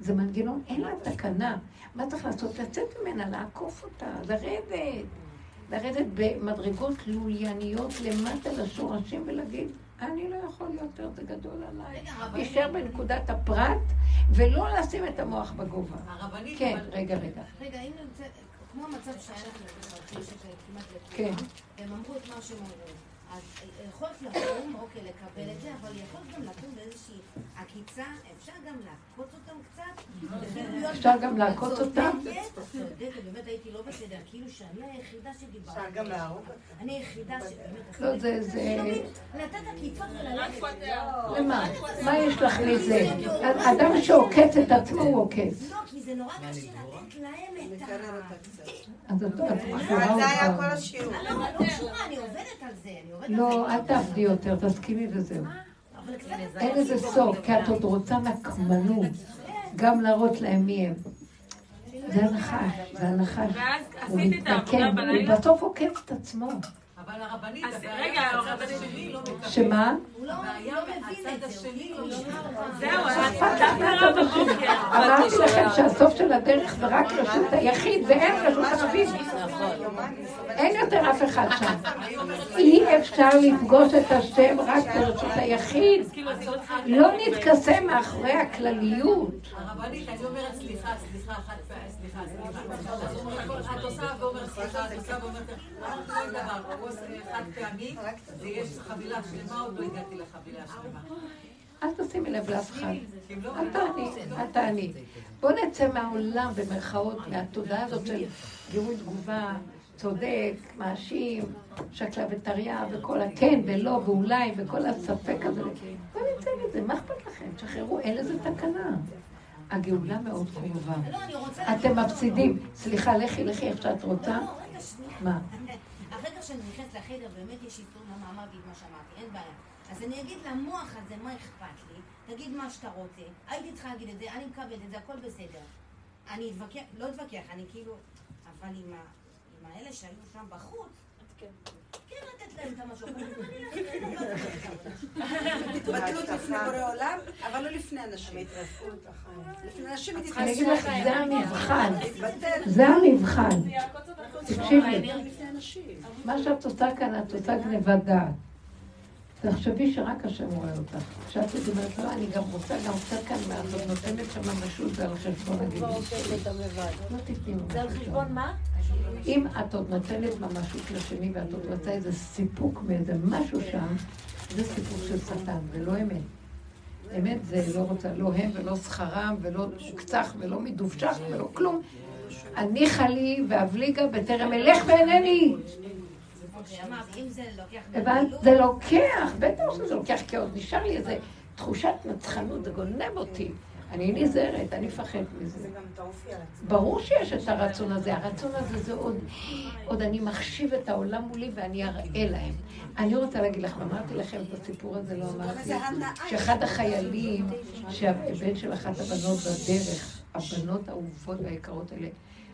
זה מנגנון, אין לה תקנה. מה צריך לעשות? לצאת ממנה, לעקוף אותה, לרדת. לרדת במדרגות לולייניות למטה לשורשים ולהגיד, אני לא יכול יותר, זה גדול עליי. להישאר בנקודת הפרט ולא לשים את המוח בגובה. הרבנית, כן, אבל- רגע, רגע. רגע, אם נמצא, כמו המצב שהיה לך כמעט כן. לכולם, הם אמרו את מה שהם אמרו. אז אה, יכולת לקום, אוקיי, לקבל את זה, אבל יכולת גם לקום באיזושהי עקיצה, אפשר גם לעקוץ אותם קצת. אפשר גם לעקוץ אותם? צודקת, באמת הייתי לא בסדר, כאילו שאני היחידה שדיברתי. אפשר גם להרוג אותם. אני היחידה שבאמת... לא, זה- זה- לתת עקיצות וללכת. למה? מה יש לך מזה? אדם שעוקץ את עצמו הוא עוקץ. לא, כי זה נורא קשה לתת להם את ה... אז קשורה זה היה. כל השיעור. לא, לא קשורה, אני עובדת על זה, אני עובדת על זה. לא, אל תעבדי יותר, תסכימי וזהו. אין לזה סוף, כי את עוד רוצה נקמנות. גם להראות להם מי הם. זה הנחש, זה הנחש. ואז הוא עשית את העבודה מתנקם, הוא בלילה? בסוף עוקץ את עצמו. אבל הרבנית, רגע, הרבנית- השני לא מקבל. שמה? הוא לא לא מבין את זה, כאילו לא לא... זהו, השני. אמרתי לכם שהסוף של הדרך זה רק רשות היחיד, ואין רשות ערבית. אין יותר אף אחד שם. אי אפשר לפגוש את השם רק ברשות היחיד. לא נתכסה מאחורי הכלליות. הרבנית, אני אומרת סליחה, סליחה, פעמי, סליחה, סליחה. את עושה ואומרת סליחה, את עושה ואומרת... אמרת כל דבר, כוס חד פעמי, ויש חבילה שלמה, עוד לא הגעתי לחבילה שלמה. אל תשימי לב לאף אחד. לא אל תעני, אל תעני. בואו נצא מהעולם, במרכאות, מהתודעה הזאת של גירוי תגובה, צודק, מאשים, שקלה וטריה, וכל הכן ולא ואולי, וכל הספק הזה. בואו נצא מזה, מה אכפת לכם? תשחררו, אין לזה תקנה. הגאולה מאוד קרובה. אתם מפסידים. סליחה, לכי, לכי איך שאת רוצה. מה? שאני נכנסת לחדר, באמת יש איתו למה אמרתי את מה שאמרתי, אין בעיה. אז אני אגיד למוח הזה, מה אכפת לי? תגיד מה שאתה רוצה. הייתי צריכה להגיד את זה, אני מקבלת את זה, הכל בסדר. אני אתווכח, לא אתווכח, אני כאילו... אבל עם, ה, עם האלה שהיו שם בחוץ, כן לתת להם את המשהו. התבטלות לפני בורא עולם, אבל לא לפני אנשים. לפני אנשים היא אני אגיד לך, זה המבחן. תתבטל. זה המבחן. תקשיבי. מה שאת עושה כאן, את עושה גניבת דעת. תחשבי שרק השם רואה אותך. כשאת אומרת, לא, אני גם רוצה גם קצת כאן מעט, נותנת שם משות, זה על חשבון הגיל. לא. זה על חשבון מה? אם את עוד נותנת ממשות לשני ואת עוד רוצה איזה סיפוק מאיזה משהו שם, זה סיפוק של שטן, זה לא אמת. אמת זה לא רוצה, לא הם ולא שכרם ולא קצח ולא מדובשך ולא כלום. הניחה לי ואבליגה בטרם אלך ואינני. זה לוקח, בטח שזה לוקח, כי עוד נשאר לי איזה תחושת נצחנות, זה גונב אותי. אני נזהרת, אני מפחד מזה. זה גם את האופי עצמו. ברור שיש את הרצון הזה. הרצון הזה זה עוד, עוד אני מחשיב את העולם מולי ואני אראה להם. אני רוצה להגיד לך, אמרתי לכם את הסיפור הזה, לא אמרתי. שאחד החיילים, שהבן של אחת הבנות בדרך, הבנות האהובות והיקרות האלה,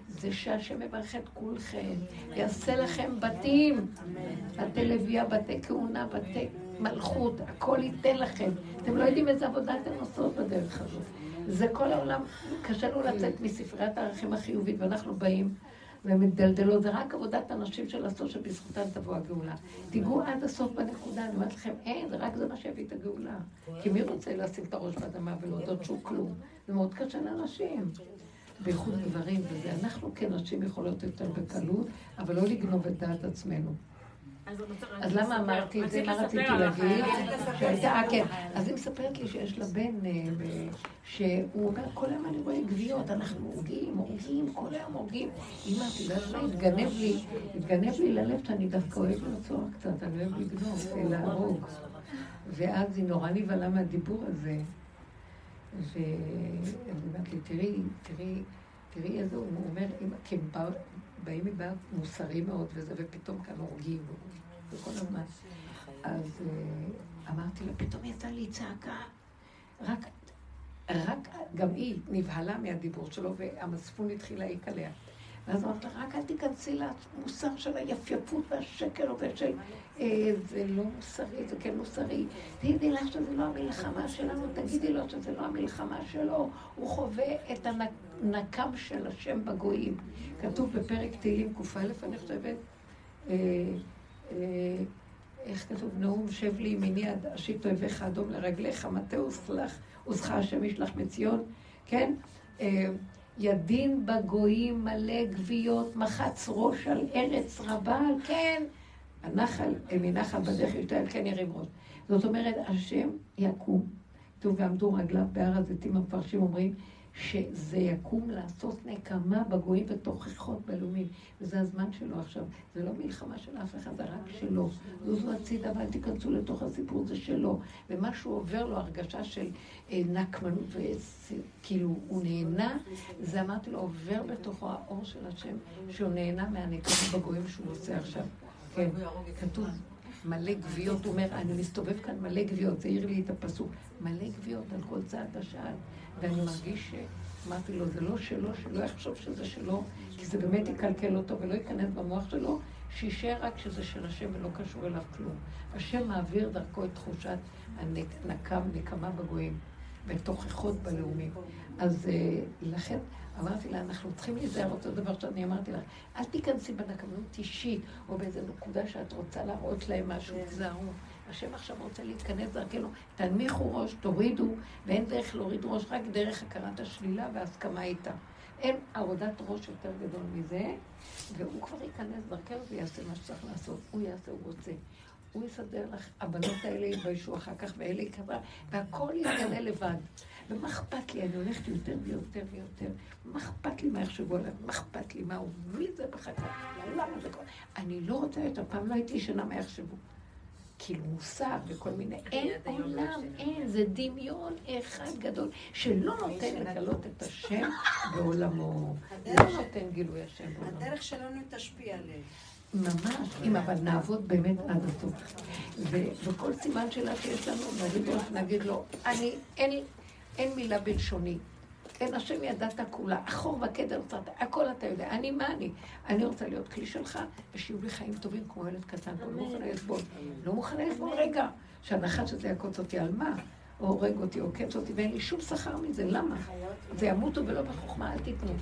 זה שהשם יברך את כולכם, יעשה לכם בתים, בתי לוויה, בתי כהונה, בתי מלכות, הכל ייתן לכם. אתם לא יודעים איזה עבודה אתם עושות בדרך הזאת. זה כל העולם, קשה לו לצאת מספריית הערכים החיובית, ואנחנו באים ומדלדלות, זה רק עבודת הנשים של לעשות שבזכותן תבוא הגאולה. תיגעו עד הסוף בנקודה, אני אומרת לכם, אין, זה רק זה מה שיביא את הגאולה. כי מי רוצה לשים את הראש באדמה ולהודות שהוא כלום? זה מאוד קשה לאנשים. בייחוד גברים, וזה אנחנו כנשים יכולות יותר בקלות, אבל לא לגנוב את דעת עצמנו. אז למה אמרתי את זה? מה רציתי להגיד? שהייתה, אה, כן. אז היא מספרת לי שיש לה בן, אה, שהוא אומר, כל היום אני רואה גוויות, אנחנו הורגים, הורגים, כל היום הורגים. אמא, את יודעת מה, התגנב לי, התגנב לי ללב שאני דווקא אוהב לרצוח קצת, אני אוהב לגנוב, אה, להרוג. ואז היא נורא נבהלה מהדיבור הזה. והיא אומרת לי, תראי, תראי, תראי איזה, הוא אומר, כי באים מבעד מוסרי מאוד וזה, ופתאום כאן הורגים, וכל הזמן. אז אה, אמרתי לה, פתאום יצאה לי צעקה, רק, רק, גם היא נבהלה מהדיבור שלו, והמצפון התחיל להעיק עליה. ואז אמרתי לה, רק אל תיכנסי למוסר של היפייפות והשקר ושל אה, זה לא מוסרי, זה כן מוסרי. תגידי לך שזה לא המלחמה שלנו, תגידי לו שזה לא המלחמה שלו. הוא חווה את הנקם של השם בגויים. כתוב בפרק תהילים קא, אני חושבת, אה, אה, איך כתוב? נאום שב לי ימיני עד אשית אויביך אדום לרגליך, מטה וסלח, עוזך השם ישלח מציון, כן? ידין בגויים מלא גוויות, מחץ ראש על ארץ רבה, על כן. הנחל, מנחל בדרך ישתה, על כן ירים ראש. זאת אומרת, השם יקום. כתוב, ועמדו רגליו בהר הזיתים, המפרשים אומרים, שזה יקום לעשות נקמה בגויים ותוכחות בלאומים. וזה הזמן שלו עכשיו. זה לא מלחמה של אף אחד, זה רק שלו. זוזו הצידה ואל תיכנסו לתוך הסיפור, זה שלו. ומה שהוא עובר לו, הרגשה של אה, נקמנות, וכאילו הוא נהנה, זה אמרתי לו, עובר בתוכו האור של השם, שהוא נהנה מהנקמה בגויים שהוא עושה עכשיו. כן, כתוב מלא גוויות, הוא אומר, אני מסתובב כאן מלא גוויות, זה העיר לי את הפסוק, מלא גוויות על כל צעד ושעל, ואני מרגיש ש... אמרתי לו, זה לא שלו, שלא יחשוב שזה שלו, כי זה באמת יקלקל אותו ולא ייכנס במוח שלו, שישאר רק שזה של השם ולא קשור אליו כלום. השם מעביר דרכו את תחושת הנקם, נקמה בגויים, ותוכחות בלאומים. אז אה, לכן אמרתי לה, אנחנו צריכים להיזהר אותו דבר שאני אמרתי לך, אל תיכנסי בנקמנות אישית, או באיזו נקודה שאת רוצה להראות להם משהו, תיזהרו. השם עכשיו רוצה להתכנס דרכנו, תנמיכו ראש, תורידו, ואין דרך להוריד ראש, רק דרך הכרת השלילה וההסכמה איתה. אין עבודת ראש יותר גדול מזה, והוא כבר ייכנס דרכנו ויעשה מה שצריך לעשות. הוא יעשה, הוא רוצה. הוא יסדר לך, הבנות האלה יתביישו אחר כך, ואלה יקבע, והכל יתגלה לבד. ומה אכפת לי? אני הולכת יותר ויותר ויותר. מה אכפת לי מה יחשבו עליי? מה אכפת לי? מה הוא? מי זה בחכה? למה זה קורה? אני לא רוצה יותר, פעם לא הייתי ישנה מה יחשבו. כאילו מושג וכל מיני, אין עולם, אין, זה דמיון אחד גדול, שלא נותן לגלות את השם בעולמו, לא נותן גילוי השם בעולמו. הדרך שלנו תשפיע עליהם. ממש, אם אבל נעבוד באמת עד הסוף. וכל סימן שאלה שיש לנו, נגיד לו, אני, אין, אין מילה בלשוני. אין השם ידעת כולה, אחור וקדר צרת, הכל אתה יודע. אני מה אני? אני רוצה להיות כלי שלך, ושיהיו לי חיים טובים כמו ילד קטן, פה לא מוכנה לסבול. לא מוכנה לסבול רגע, שהנחש הזה יעקוץ אותי על מה? או הורג אותי, או עוקץ אותי, ואין לי שום שכר מזה, למה? זה ימותו ולא בחוכמה, אל תיתנו.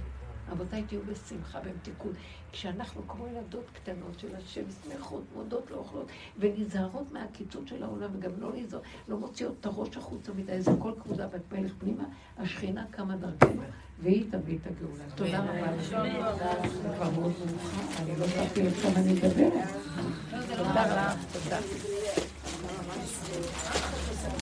רבותיי, תהיו בשמחה במתיקות. כשאנחנו כמו ילדות קטנות של השם, שמחות, מודות, לא אוכלות, ונזהרות מהקיצוץ של העולם, וגם לא נזהר, לא מוציאות את הראש החוצה מדי, זה כל כבודה ואת מלך פנימה, השכינה קמה דרכנו, והיא תביא את הגאולה. תודה רבה. כבר מאוד מאוחר, אני לא לב כמה אני אדבר. תודה רבה. תודה.